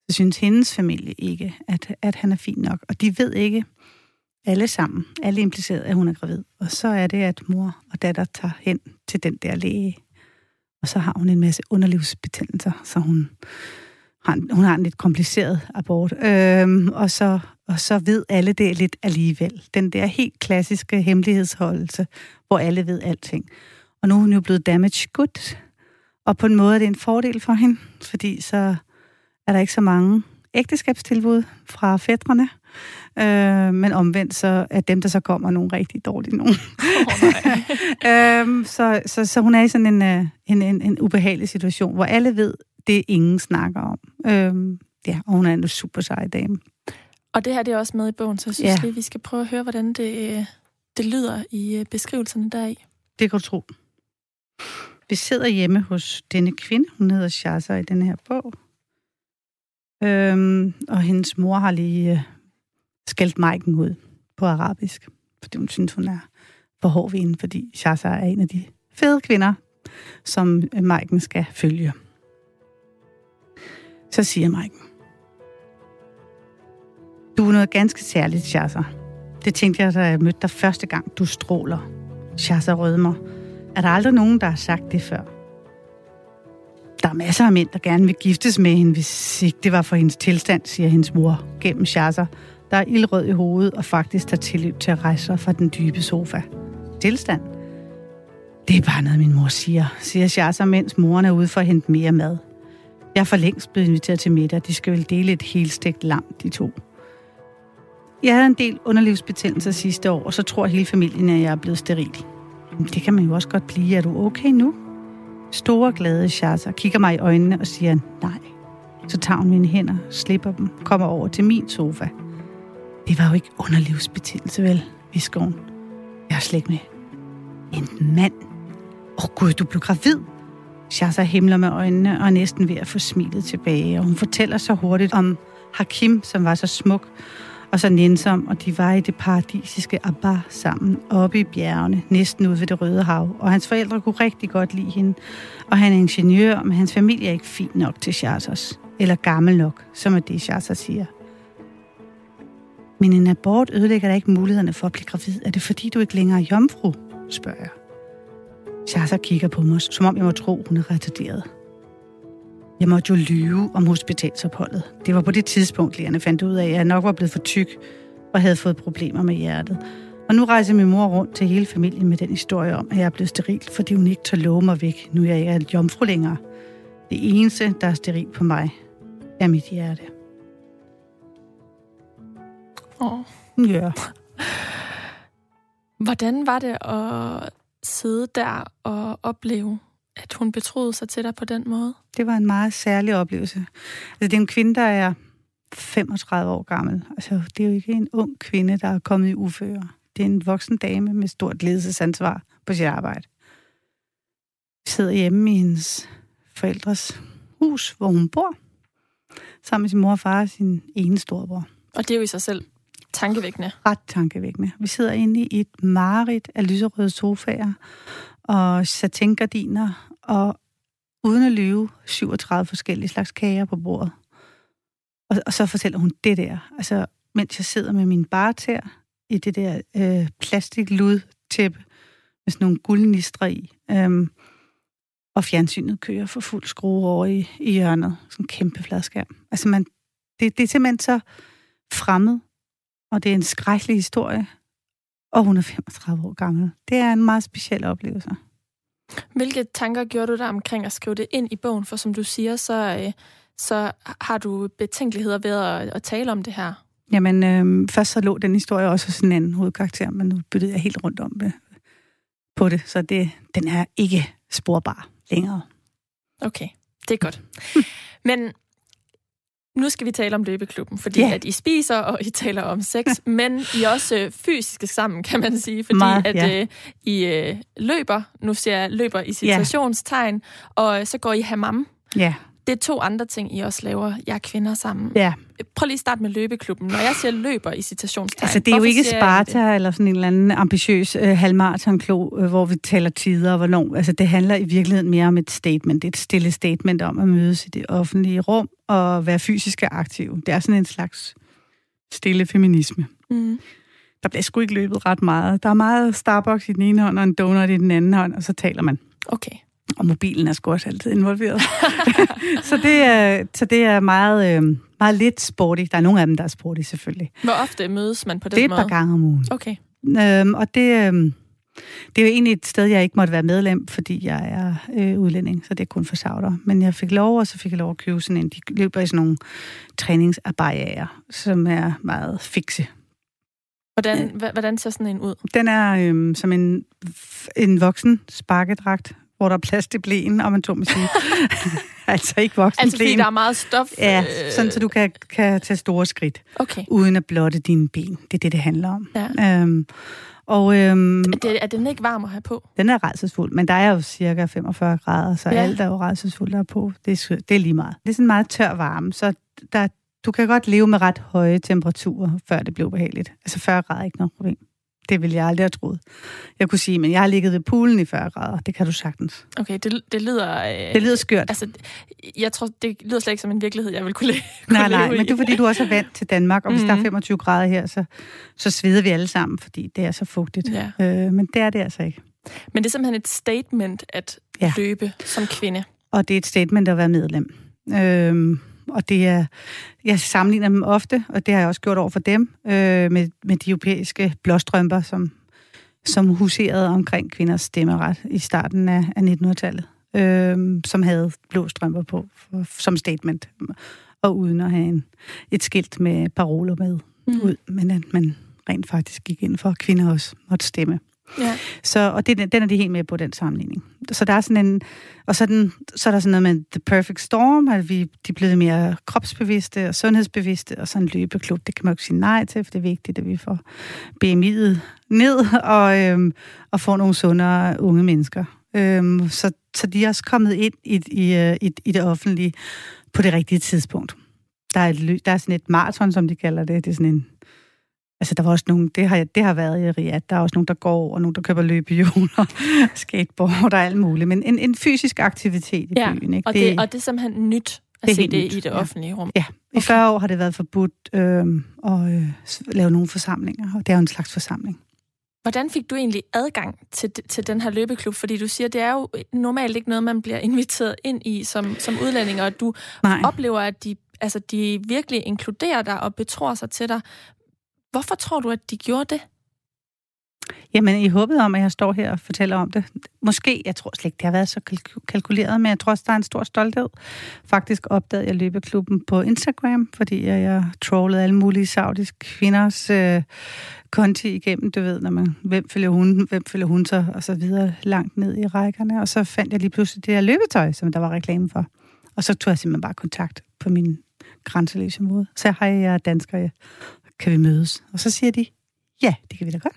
så synes hendes familie ikke, at, at han er fin nok. Og de ved ikke, alle sammen, alle impliceret, at hun er gravid. Og så er det, at mor og datter tager hen til den der læge, og så har hun en masse underlivsbetændelser, så hun har, hun har en lidt kompliceret abort. Øhm, og, så, og så ved alle det lidt alligevel. Den der helt klassiske hemmelighedsholdelse, hvor alle ved alting. Og nu er hun jo blevet damaged good. Og på en måde er det en fordel for hende, fordi så er der ikke så mange ægteskabstilbud fra fædrene. Øh, men omvendt så er dem, der så kommer, nogle rigtig dårlige nogen. Oh, [laughs] øhm, så, så, så hun er i sådan en, øh, en, en, en ubehagelig situation, hvor alle ved, det ingen snakker om. Øhm, ja, og hun er en super sej dame. Og det her det er også med i bogen, så jeg synes ja. lige, vi skal prøve at høre, hvordan det, det lyder i øh, beskrivelserne deri. Det kan du tro. Vi sidder hjemme hos denne kvinde, hun hedder Shaza i den her bog. Øhm, og hendes mor har lige øh, skældt Maiken ud på arabisk, fordi hun synes, hun er for hård ved hende, fordi Shaza er en af de fede kvinder, som Maiken skal følge. Så siger Maiken, du er noget ganske særligt, Shaza. Det tænkte jeg, da jeg mødte dig første gang, du stråler. Shaza rødmer. Er der aldrig nogen, der har sagt det før? Der er masser af mænd, der gerne vil giftes med hende, hvis ikke det var for hendes tilstand, siger hendes mor gennem Shaza, der er ildrød i hovedet og faktisk tager tilløb til at rejse sig fra den dybe sofa. Tilstand? Det er bare noget, min mor siger, siger Shaza, mens moren er ude for at hente mere mad. Jeg er for længst blevet inviteret til middag. De skal vel dele et helt stegt lam, de to. Jeg havde en del underlivsbetændelser sidste år, og så tror hele familien, at jeg er blevet steril. Det kan man jo også godt blive. Er du okay nu? Store glade Shaza kigger mig i øjnene og siger nej. Så tager hun mine hænder, slipper dem, kommer over til min sofa. Det var jo ikke underlivsbetændelse, vel, visker hun. Jeg er slet ikke med. En mand. Åh oh, gud, du blev gravid. Shaza himler med øjnene og er næsten ved at få smilet tilbage, og hun fortæller så hurtigt om Hakim, som var så smuk, og så nænsom, og de var i det paradisiske Abba sammen, oppe i bjergene, næsten ude ved det Røde Hav. Og hans forældre kunne rigtig godt lide hende, og han er ingeniør, men hans familie er ikke fin nok til Shazas. Eller gammel nok, som er det, Charter siger. Men en abort ødelægger da ikke mulighederne for at blive gravid. Er det fordi, du ikke længere er jomfru? spørger jeg. Charter kigger på mig, som om jeg må tro, hun er retarderet. Jeg måtte jo lyve om hospitalsopholdet. Det var på det tidspunkt, lægerne fandt ud af, at jeg nok var blevet for tyk og havde fået problemer med hjertet. Og nu rejser min mor rundt til hele familien med den historie om, at jeg er blevet steril, fordi hun ikke tør love mig væk, nu jeg ikke er jomfru længere. Det eneste, der er steril på mig, er mit hjerte. Åh. Ja. Hvordan var det at sidde der og opleve, at hun betroede sig til dig på den måde? Det var en meget særlig oplevelse. Altså, det er en kvinde, der er 35 år gammel. Altså, det er jo ikke en ung kvinde, der er kommet i uføre. Det er en voksen dame med stort ledelsesansvar på sit arbejde. Vi sidder hjemme i hendes forældres hus, hvor hun bor, sammen med sin mor og far og sin ene storebror. Og det er jo i sig selv tankevækkende. Ret tankevækkende. Vi sidder inde i et mareridt af lyserøde sofaer og satingardiner og uden at lyve 37 forskellige slags kager på bordet. Og, og så fortæller hun det der. Altså, mens jeg sidder med min barter i det der øh, plastikludtæppe med sådan nogle guldnistre i. Øhm, og fjernsynet kører for fuld skrue over i, i hjørnet. Sådan en kæmpe fladskærm. Altså, man, det, det er simpelthen så fremmed, og det er en skrækkelig historie. Og hun er 35 år gammel. Det er en meget speciel oplevelse. Hvilke tanker gjorde du der omkring at skrive det ind i bogen? For som du siger, så, øh, så har du betænkeligheder ved at, at tale om det her. Jamen, øh, først så lå den historie også hos en anden hovedkarakter, men nu byttede jeg helt rundt om det på det, så det, den er ikke sporbar længere. Okay, det er godt. [laughs] men nu skal vi tale om løbeklubben, fordi Ja. at I spiser, og I taler om sex, [laughs] men I er også øh, fysiske sammen, kan man sige, fordi Meget, at ja. øh, I øh, løber, nu ser jeg løber i citationstegn, og øh, så går I hammam. Ja, Det er to andre ting, I også laver, jeg er kvinder sammen. ja. Prøv lige at starte med løbeklubben. Når jeg siger løber i citationstegn, Altså, det er jo ikke? Sparta eller sådan en eller anden ambitiøs øh, halvmarathon-klo, øh, hvor vi taler tider og hvornår. Altså, det handler i virkeligheden mere om et statement. Det er et stille statement om at mødes i det offentlige rum og være fysisk aktiv. Det er sådan en slags stille feminisme. Mm. Der bliver sgu ikke løbet ret meget. Der er meget Starbucks i den ene hånd og en donut i den anden hånd, og så taler man. Okay. Og mobilen er sgu også altid involveret. [laughs] så, det er, så det er meget, øh, meget lidt sporty. Der er nogle af dem, der er sporty selvfølgelig. Hvor ofte mødes man på den Det er et måde? par gange om ugen. Okay. Øhm, og det, øhm, det er jo egentlig et sted, jeg ikke måtte være medlem, fordi jeg er øh, udlænding, så det er kun for sauter. Men jeg fik lov, og så fik jeg lov at købe sådan en. De løber i sådan nogle træningsabajager, som er meget fikse. Hvordan, hva- hvordan ser sådan en ud? Den er øhm, som en, en voksen sparkedragt, hvor der er plads til blæen, om man tror, man sige. [laughs] altså ikke voksen Altså, fordi der er meget stof. Ja, øh, sådan så du kan, kan tage store skridt. Okay. uden at blotte dine ben. Det er det, det handler om. Ja. Øhm, Og, øhm, er, det, er den ikke varm at have på? Den er redselsfuld, men der er jo cirka 45 grader, så ja. alt er jo redselsfuldt der på. Det er, det er lige meget. Det er sådan meget tør varme, så der, du kan godt leve med ret høje temperaturer, før det bliver behageligt. Altså 40 grader er ikke noget problem. Det ville jeg aldrig have troet. Jeg kunne sige, men jeg har ligget ved poolen i 40 grader. Det kan du sagtens. Okay, det, det lyder... Øh, det lyder skørt. Altså, jeg tror, det lyder slet ikke som en virkelighed, jeg vil kunne, leve [laughs] Nej, nej, men det er fordi, du også er vant til Danmark, og hvis mm. der er 25 mhm. grader her, så, så sveder vi alle sammen, fordi det er så fugtigt. Ja. Øh, men det er det altså ikke. Men det er simpelthen et statement at ja. løbe som kvinde. Og det er et statement at være medlem. Øh, og det er, jeg sammenligner dem ofte, og det har jeg også gjort over for dem, øh, med, med de europæiske blåstrømper, som, som huserede omkring kvinders stemmeret i starten af, af 1900-tallet, øh, som havde blå strømper på for, som statement, og uden at have en, et skilt med paroler med mm. ud, men at man rent faktisk gik ind for, at kvinder også måtte stemme. Ja. Så, og det, den er de helt med på, den sammenligning. Så der er sådan en... Og så, den, så er der sådan noget med The Perfect Storm, at vi, de er blevet mere kropsbevidste og sundhedsbevidste, og sådan en løbeklub, det kan man jo ikke sige nej til, for det er vigtigt, at vi får BMI'et ned og, øhm, og får nogle sundere unge mennesker. Øhm, så, så de er også kommet ind i, i, øh, i, i det offentlige på det rigtige tidspunkt. Der er, et, der er sådan et maraton, som de kalder det. Det er sådan en Altså, der var også nogen, det har, det har været i Riyadh, der er også nogen, der går, og nogen, der køber løbehjul og [laughs] skateboard og alt muligt. Men en, en fysisk aktivitet i ja, byen, ikke? Og det, det, og det er simpelthen nyt at det se det nyt. i det offentlige rum. Ja, i okay. 40 år har det været forbudt øh, at øh, lave nogle forsamlinger, og det er jo en slags forsamling. Hvordan fik du egentlig adgang til, til den her løbeklub? Fordi du siger, det er jo normalt ikke noget, man bliver inviteret ind i som, som udlænding, og du Nej. oplever, at de, altså, de virkelig inkluderer dig og betror sig til dig. Hvorfor tror du, at de gjorde det? Jamen, i håbet om, at jeg står her og fortæller om det. Måske, jeg tror slet ikke, det har været så kalkuleret, men jeg tror også, der er en stor stolthed. Faktisk opdagede jeg løbeklubben på Instagram, fordi jeg trollede alle mulige saudiske kvinders øh, konti igennem, du ved, når man, hvem følger hun, hvem følger hun så, og så videre langt ned i rækkerne. Og så fandt jeg lige pludselig det her løbetøj, som der var reklame for. Og så tog jeg simpelthen bare kontakt på min grænseløse måde. Så hej, jeg er dansker, kan vi mødes? Og så siger de, ja, det kan vi da godt.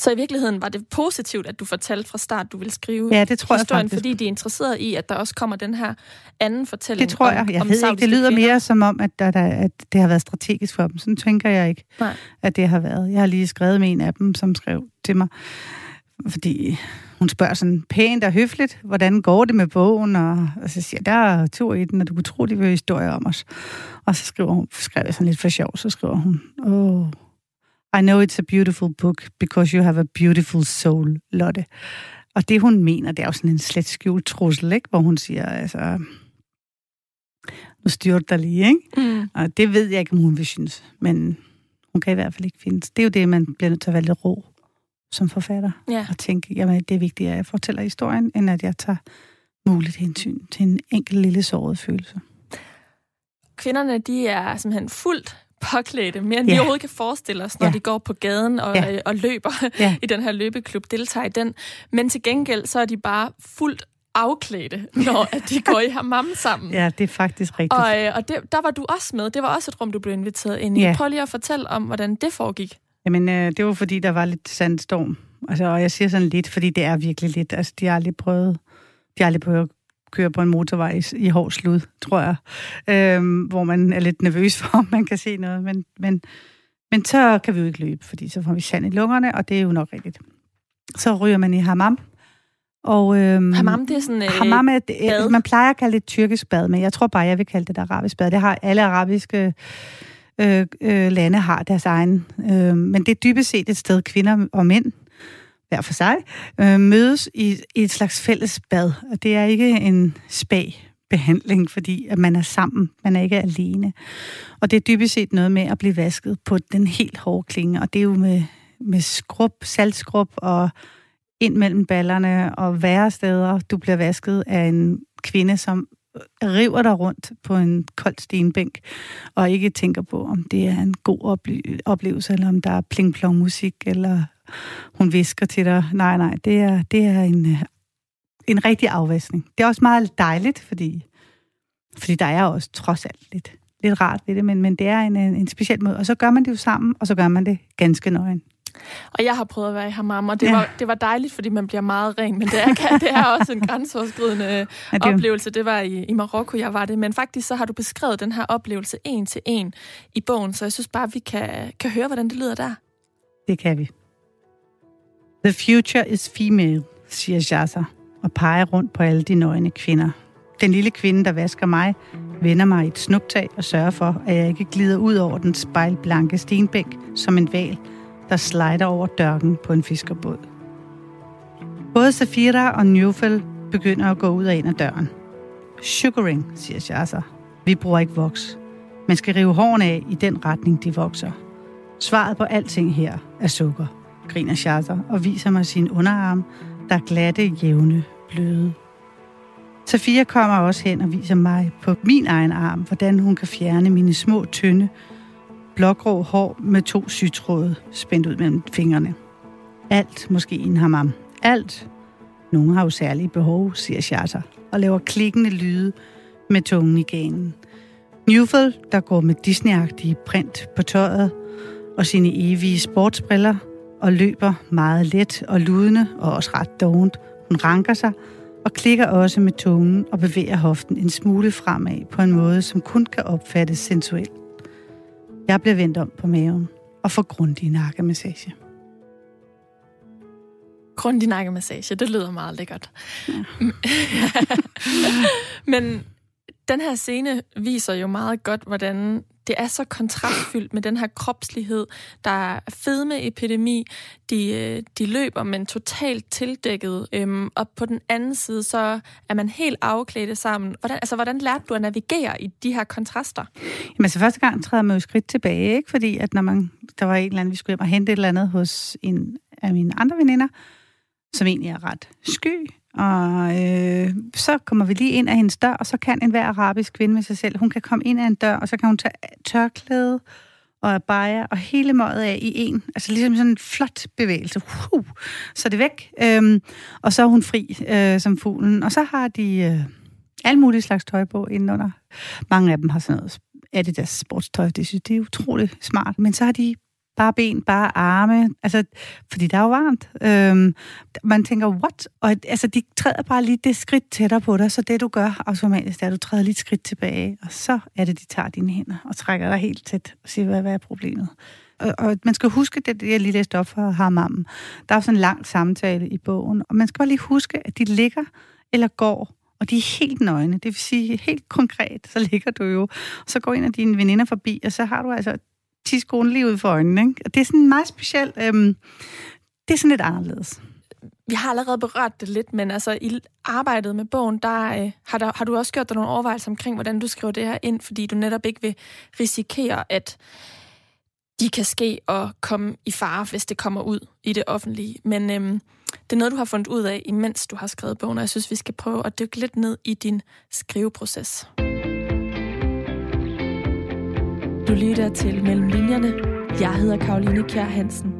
Så i virkeligheden var det positivt, at du fortalte fra start, du ville skrive ja, det tror historien, jeg fordi de er interesseret i, at der også kommer den her anden fortælling Det tror jeg. Jeg om, ved ikke, det lyder kvinder. mere som om, at, der, der, at det har været strategisk for dem. Sådan tænker jeg ikke, Nej. at det har været. Jeg har lige skrevet med en af dem, som skrev til mig, fordi hun spørger sådan pænt og høfligt, hvordan går det med bogen? Og, og så siger jeg, der er to i den, og du kunne tro, de vil historie om os. Og så skriver hun, skrev jeg sådan lidt for sjov, så skriver hun, oh, I know it's a beautiful book, because you have a beautiful soul, Lotte. Og det, hun mener, det er jo sådan en slet skjult trussel, ikke? hvor hun siger, altså, nu styrer dig lige, ikke? Mm. Og det ved jeg ikke, om hun vil synes, men hun kan i hvert fald ikke findes. Det er jo det, man bliver nødt til at være lidt ro som forfatter. Ja. Og tænke, jamen det er vigtigt, at jeg fortæller historien, end at jeg tager muligt hensyn til en enkelt lille såret følelse. Kvinderne, de er simpelthen fuldt påklædte, mere end ja. vi overhovedet kan forestille os, når ja. de går på gaden og, ja. og løber ja. [laughs] i den her løbeklub, deltager i den. Men til gengæld, så er de bare fuldt afklædte, [laughs] når at de går i hammam sammen. Ja, det er faktisk rigtigt. Og, øh, og det, der var du også med. Det var også et rum, du blev inviteret ind i. Ja. Prøv lige at fortælle om, hvordan det foregik. Jamen, øh, det var fordi, der var lidt sandstorm. Altså, og jeg siger sådan lidt, fordi det er virkelig lidt. Altså, de har aldrig prøvet, de har aldrig prøvet at køre på en motorvej i, i hård slud, tror jeg. Øhm, hvor man er lidt nervøs [laughs] for, om man kan se noget. Men, men, men så kan vi jo ikke løbe, fordi så får vi sand i lungerne, og det er jo nok rigtigt. Så ryger man i hammam. Og, øhm, hammam, det er sådan øh, hammam er, bad. Man plejer at kalde det et tyrkisk bad, men jeg tror bare, jeg vil kalde det et arabisk bad. Det har alle arabiske øh, øh, lande har deres egen. Øh, men det er dybest set et sted, kvinder og mænd, hver for sig, øh, mødes i, i et slags fælles bad. Og det er ikke en spag behandling, fordi at man er sammen, man er ikke alene. Og det er dybest set noget med at blive vasket på den helt hårde klinge, og det er jo med, med skrub, saltskrub og ind mellem ballerne og værre steder. Du bliver vasket af en kvinde, som river dig rundt på en kold stenbænk, og ikke tænker på, om det er en god oplevelse, eller om der er pling musik eller hun visker til dig. Nej, nej, det er, det er en, øh, en rigtig afvaskning. Det er også meget dejligt, fordi, fordi der er også trods alt lidt, lidt rart ved det, men, men det er en, øh, en speciel måde. Og så gør man det jo sammen, og så gør man det ganske nøgen. Og jeg har prøvet at være i hammam, og det, ja. var, det var dejligt, fordi man bliver meget ren, men det er, [laughs] det er også en grænseoverskridende ja, det... oplevelse. Det var i, i Marokko, jeg var det. Men faktisk så har du beskrevet den her oplevelse en til en i bogen, så jeg synes bare, vi kan, kan høre, hvordan det lyder der. Det kan vi. The future is female, siger Jasa, og peger rundt på alle de nøgne kvinder. Den lille kvinde, der vasker mig, vender mig i et snuptag og sørger for, at jeg ikke glider ud over den spejlblanke stenbæk som en val, der slider over dørken på en fiskerbåd. Både Safira og Newfell begynder at gå ud og ind af døren. Sugaring, siger Shasa. Vi bruger ikke voks. Man skal rive hårene af i den retning, de vokser. Svaret på alting her er sukker, griner Shasa og viser mig sin underarm, der er glatte, jævne, bløde. Safia kommer også hen og viser mig på min egen arm, hvordan hun kan fjerne mine små, tynde, blågrå hår med to sytråde spændt ud mellem fingrene. Alt måske en hamam. Alt. Nogle har jo særlige behov, siger Charter, og laver klikkende lyde med tungen i ganen. Newfell, der går med disney print på tøjet og sine evige sportsbriller, og løber meget let og ludende og også ret dovent. Hun ranker sig og klikker også med tungen og bevæger hoften en smule fremad på en måde, som kun kan opfattes sensuelt. Jeg bliver vendt om på maven og får grundig nakkemassage. Grundig nakkemassage, det lyder meget lækkert. Ja. [laughs] Men den her scene viser jo meget godt, hvordan det er så kontrastfyldt med den her kropslighed. Der er fedmeepidemi, de, øh, de løber, men totalt tildækket. Øhm, og på den anden side, så er man helt afklædt sammen. Hvordan, altså, hvordan lærte du at navigere i de her kontraster? Jamen, så første gang træder man jo skridt tilbage, ikke? fordi at når man, der var en eller anden, vi skulle hjem og hente et eller andet hos en af mine andre veninder, som egentlig er ret sky, og øh, så kommer vi lige ind af hendes dør, og så kan enhver arabisk kvinde med sig selv, hun kan komme ind af en dør, og så kan hun tage tørklæde og abaya og hele møget af i en. Altså ligesom sådan en flot bevægelse. Uh, så er det væk. Øhm, og så er hun fri øh, som fuglen. Og så har de øh, alle mulige slags tøj på indenunder. Mange af dem har sådan noget Adidas sportstøj. Det synes det er utroligt smart. Men så har de bare ben, bare arme, altså, fordi der er jo varmt. Øhm, man tænker, what? Og altså, de træder bare lige det skridt tættere på dig, så det du gør automatisk, er, at du træder lige et skridt tilbage, og så er det, de tager dine hænder og trækker dig helt tæt og siger, hvad, hvad er problemet? Og, og man skal huske, det jeg lige læste op for Hammam, der er sådan en lang samtale i bogen, og man skal bare lige huske, at de ligger eller går og de er helt nøgne. Det vil sige, helt konkret, så ligger du jo, og så går en af dine veninder forbi, og så har du altså tidskolen lige ud for øjnene. Ikke? Og det er sådan meget specielt. Øhm, det er sådan lidt anderledes. Vi har allerede berørt det lidt, men altså i arbejdet med bogen, der, øh, har, der har du også gjort dig nogle overvejelser omkring, hvordan du skriver det her ind, fordi du netop ikke vil risikere, at de kan ske og komme i fare, hvis det kommer ud i det offentlige. Men øhm, det er noget, du har fundet ud af, imens du har skrevet bogen, og jeg synes, vi skal prøve at dykke lidt ned i din skriveproces. Du lytter til Mellem Linjerne. Jeg hedder Karoline Kjær Hansen.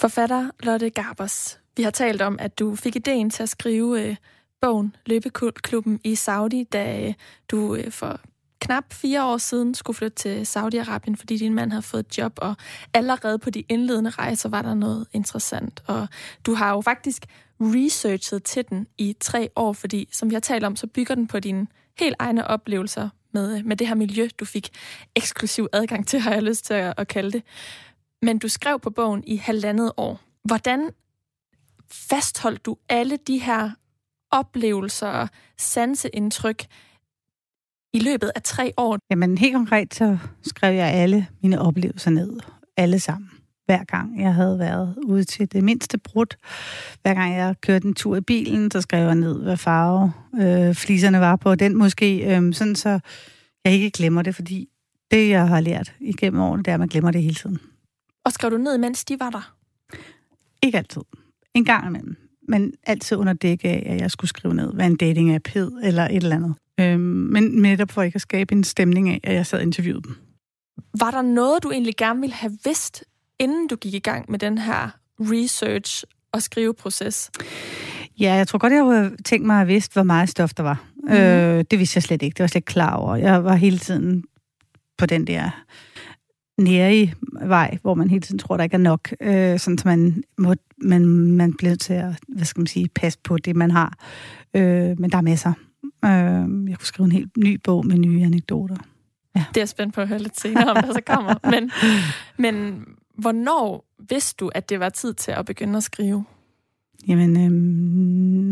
Forfatter Lotte Garbers. Vi har talt om, at du fik ideen til at skrive øh, bogen Løbeklubben i Saudi, da øh, du øh, for knap fire år siden skulle flytte til Saudi-Arabien, fordi din mand havde fået et job, og allerede på de indledende rejser var der noget interessant. Og du har jo faktisk researchet til den i tre år, fordi som vi har talt om, så bygger den på dine helt egne oplevelser med, øh, med det her miljø, du fik eksklusiv adgang til, har jeg lyst til at, at kalde det. Men du skrev på bogen i halvandet år. Hvordan fastholdt du alle de her oplevelser og sanseindtryk i løbet af tre år? Jamen helt konkret så skrev jeg alle mine oplevelser ned. Alle sammen hver gang jeg havde været ude til det mindste brud. Hver gang jeg kørte en tur i bilen, så skrev jeg ned, hvad farve øh, fliserne var på den måske, øh, sådan så jeg ikke glemmer det, fordi det, jeg har lært igennem årene, det er, at man glemmer det hele tiden. Og skrev du ned, mens de var der? Ikke altid. En gang imellem. Men altid under dække af, at jeg skulle skrive ned, hvad en dating app hed, eller et eller andet. Øhm, men netop for ikke at skabe en stemning af, at jeg sad og interviewede dem. Var der noget, du egentlig gerne ville have vidst inden du gik i gang med den her research og skriveproces? Ja, jeg tror godt, jeg havde tænkt mig at vidste, hvor meget stof der var. Mm. Øh, det vidste jeg slet ikke. Det var slet ikke klar over. Jeg var hele tiden på den der nære vej, hvor man hele tiden tror, der ikke er nok, øh, sådan så man, må, man, man bliver til at, hvad skal man sige, passe på det, man har. Øh, men der er masser. Øh, jeg kunne skrive en helt ny bog med nye anekdoter. Ja. Det er jeg spændt på at høre lidt senere, om der så kommer. Men, men hvornår vidste du, at det var tid til at begynde at skrive? Jamen, øh,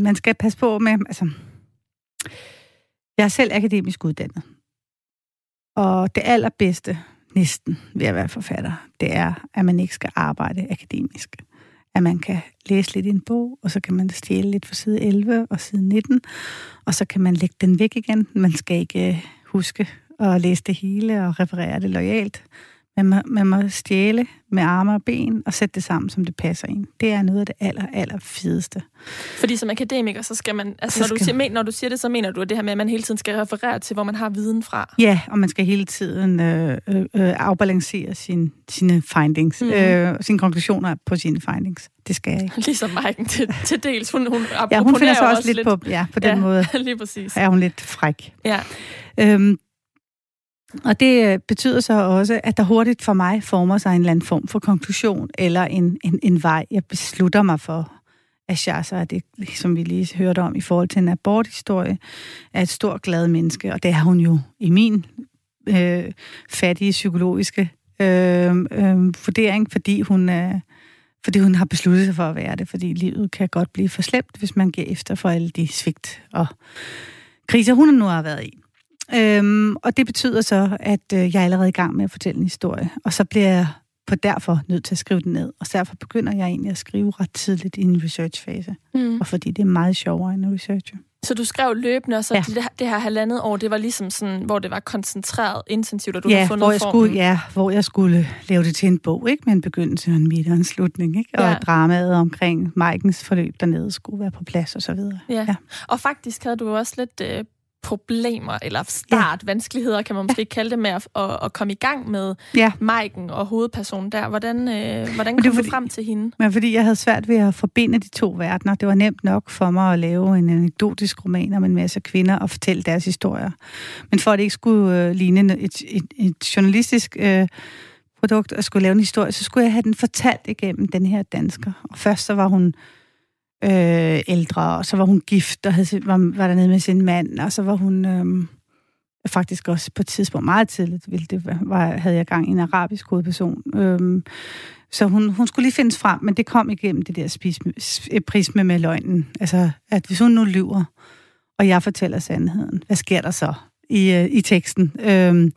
man skal passe på med, altså, jeg er selv akademisk uddannet. Og det allerbedste, næsten ved at være forfatter, det er, at man ikke skal arbejde akademisk. At man kan læse lidt i en bog, og så kan man stjæle lidt fra side 11 og side 19, og så kan man lægge den væk igen. Man skal ikke øh, huske at læse det hele og referere det lojalt. Man må, man må stjæle med arme og ben og sætte det sammen, som det passer ind. Det er noget af det aller, aller fedeste. Fordi som akademiker, så skal man... Altså, når, du siger, når du siger det, så mener du at det her med, at man hele tiden skal referere til, hvor man har viden fra? Ja, og man skal hele tiden øh, øh, øh afbalancere sin, sine findings, mm. øh, sine konklusioner på sine findings. Det skal jeg ikke. Ligesom Maiken til, til dels. Hun, hun ja, hun finder sig også lidt, lidt på, ja, på den ja, måde. [laughs] lige præcis. Er hun lidt fræk. Ja. Øhm, og det øh, betyder så også, at der hurtigt for mig former sig en eller anden form for konklusion, eller en, en, en vej, jeg beslutter mig for. At er det, som vi lige hørte om i forhold til en aborthistorie, er et stort glad menneske, og det er hun jo i min øh, fattige psykologiske øh, øh, vurdering, fordi hun, øh, fordi hun har besluttet sig for at være det, fordi livet kan godt blive for slemt, hvis man giver efter for alle de svigt og kriser, hun nu har været i. Øhm, og det betyder så, at øh, jeg er allerede i gang med at fortælle en historie, og så bliver jeg på derfor nødt til at skrive den ned. Og derfor begynder jeg egentlig at skrive ret tidligt i en researchfase. Mm. Og fordi det er meget sjovere end at researche. Så du skrev løbende, og så ja. det, det her halvandet år, det var ligesom sådan, hvor det var koncentreret intensivt, og du ja, havde fundet hvor jeg Skulle, ja, hvor jeg skulle lave det til en bog, ikke? med en begyndelse og en midt og en slutning. Ikke? Ja. Og dramaet omkring Majkens forløb dernede skulle være på plads og så videre. Ja. ja. Og faktisk havde du også lidt øh, problemer, eller start, ja. vanskeligheder, kan man måske ja. kalde det, med at, at, at komme i gang med ja. Maiken og hovedpersonen der. Hvordan, øh, hvordan kom du frem til hende? Men fordi jeg havde svært ved at forbinde de to verdener. Det var nemt nok for mig at lave en anekdotisk roman om en masse kvinder og fortælle deres historier. Men for at det ikke skulle øh, ligne et, et, et journalistisk øh, produkt, og skulle lave en historie, så skulle jeg have den fortalt igennem den her dansker. Og først så var hun øh, ældre, og så var hun gift og havde, var, var dernede med sin mand, og så var hun øh, faktisk også på et tidspunkt meget tidligt, ville det var, havde jeg gang i en arabisk hovedperson. Øh, så hun, hun skulle lige findes frem, men det kom igennem det der spisme, prisme med løgnen. Altså, at hvis hun nu lyver, og jeg fortæller sandheden, hvad sker der så i, øh, i teksten? Øh,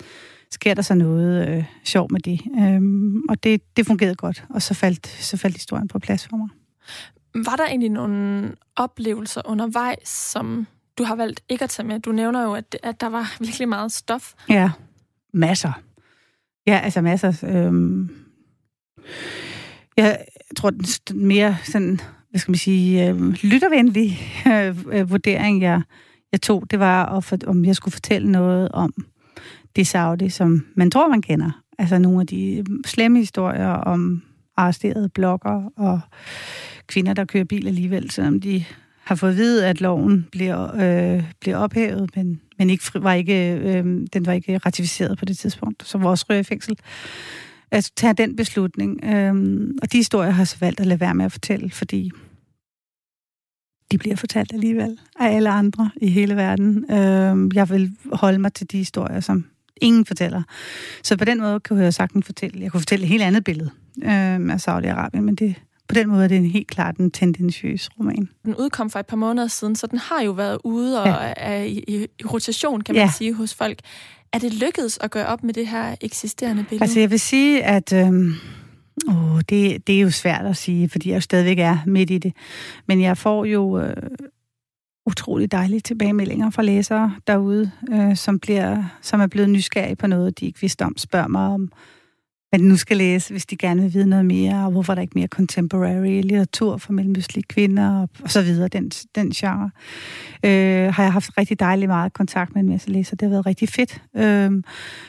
sker der så noget øh, sjovt med det? Øh, og det, det fungerede godt, og så faldt, så faldt historien på plads for mig. Var der egentlig nogle oplevelser undervejs, som du har valgt ikke at tage med? Du nævner jo, at, at der var [laughs] virkelig meget stof. Ja, masser. Ja, altså masser. Øhm jeg tror, den mere sådan, hvad skal man sige, øhm, øh, lyttervenlig øh, vurdering, jeg, jeg tog, det var, at for, om jeg skulle fortælle noget om det Saudi, som man tror, man kender. Altså nogle af de øhm, slemme historier om arresterede blokker og kvinder, der kører bil alligevel, selvom de har fået at vide, at loven bliver, øh, bliver ophævet, men, men ikke, var ikke, øh, den var ikke ratificeret på det tidspunkt, så vores ryger i fængsel. At tage den beslutning. Øh, og de historier har så valgt at lade være med at fortælle, fordi de bliver fortalt alligevel af alle andre i hele verden. Øh, jeg vil holde mig til de historier, som ingen fortæller. Så på den måde kunne jeg sagtens fortælle. Jeg kunne fortælle et helt andet billede øh, af Saudi-Arabien, men det, på den måde er det helt klart en tendensiøs roman. Den udkom for et par måneder siden, så den har jo været ude og ja. er i, i, i rotation, kan man ja. sige, hos folk. Er det lykkedes at gøre op med det her eksisterende billede? Altså jeg vil sige, at... Øh, Åh, det, det er jo svært at sige, fordi jeg jo stadigvæk er midt i det. Men jeg får jo øh, utrolig dejlige tilbagemeldinger fra læsere derude, øh, som, bliver, som er blevet nysgerrige på noget, de ikke vidste om, spørger mig om, men nu skal læse, hvis de gerne vil vide noget mere, og hvorfor der ikke mere contemporary litteratur for mellemøstlige kvinder, og, og så videre, den, den genre. Øh, har jeg haft rigtig dejligt meget kontakt med en masse læsere. Det har været rigtig fedt. Øh,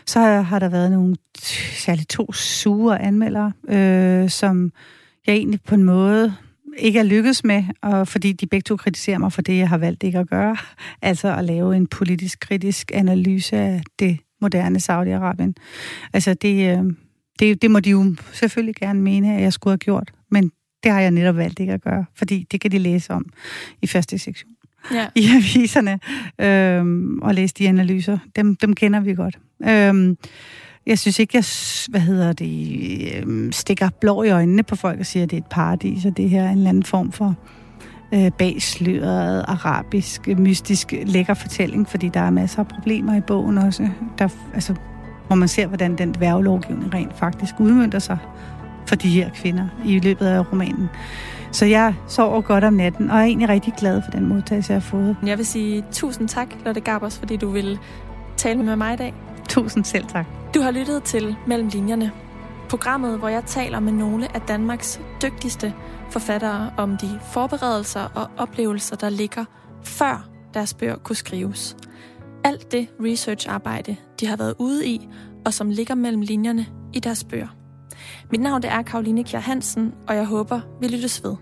så har der været nogle, særligt to sure anmeldere, øh, som jeg egentlig på en måde ikke er lykkedes med, og fordi de begge to kritiserer mig for det, jeg har valgt ikke at gøre. [laughs] Altså at lave en politisk kritisk analyse af det moderne Saudi-Arabien. Altså det, øh, det, det må de jo selvfølgelig gerne mene, at jeg skulle have gjort, men det har jeg netop valgt ikke at gøre, fordi det kan de læse om i første sektion ja. [laughs] i aviserne, øhm, og læse de analyser. Dem, dem kender vi godt. Øhm, jeg synes ikke, jeg hvad hedder det, øhm, stikker blå i øjnene på folk og siger, at det er et paradis, og det her er en eller anden form for øh, bagsløret, arabisk, mystisk, lækker fortælling, fordi der er masser af problemer i bogen også. Der, altså, hvor man ser, hvordan den værvelovgivning rent faktisk udmyndter sig for de her kvinder i løbet af romanen. Så jeg sover godt om natten, og er egentlig rigtig glad for den modtagelse, jeg har fået. Jeg vil sige tusind tak, Lotte Garbers, fordi du vil tale med mig i dag. Tusind selv tak. Du har lyttet til Mellem Linjerne. Programmet, hvor jeg taler med nogle af Danmarks dygtigste forfattere om de forberedelser og oplevelser, der ligger før deres bøger kunne skrives. Alt det researcharbejde, de har været ude i, og som ligger mellem linjerne i deres bøger. Mit navn er Karoline Kjær Hansen, og jeg håber, vi lyttes ved.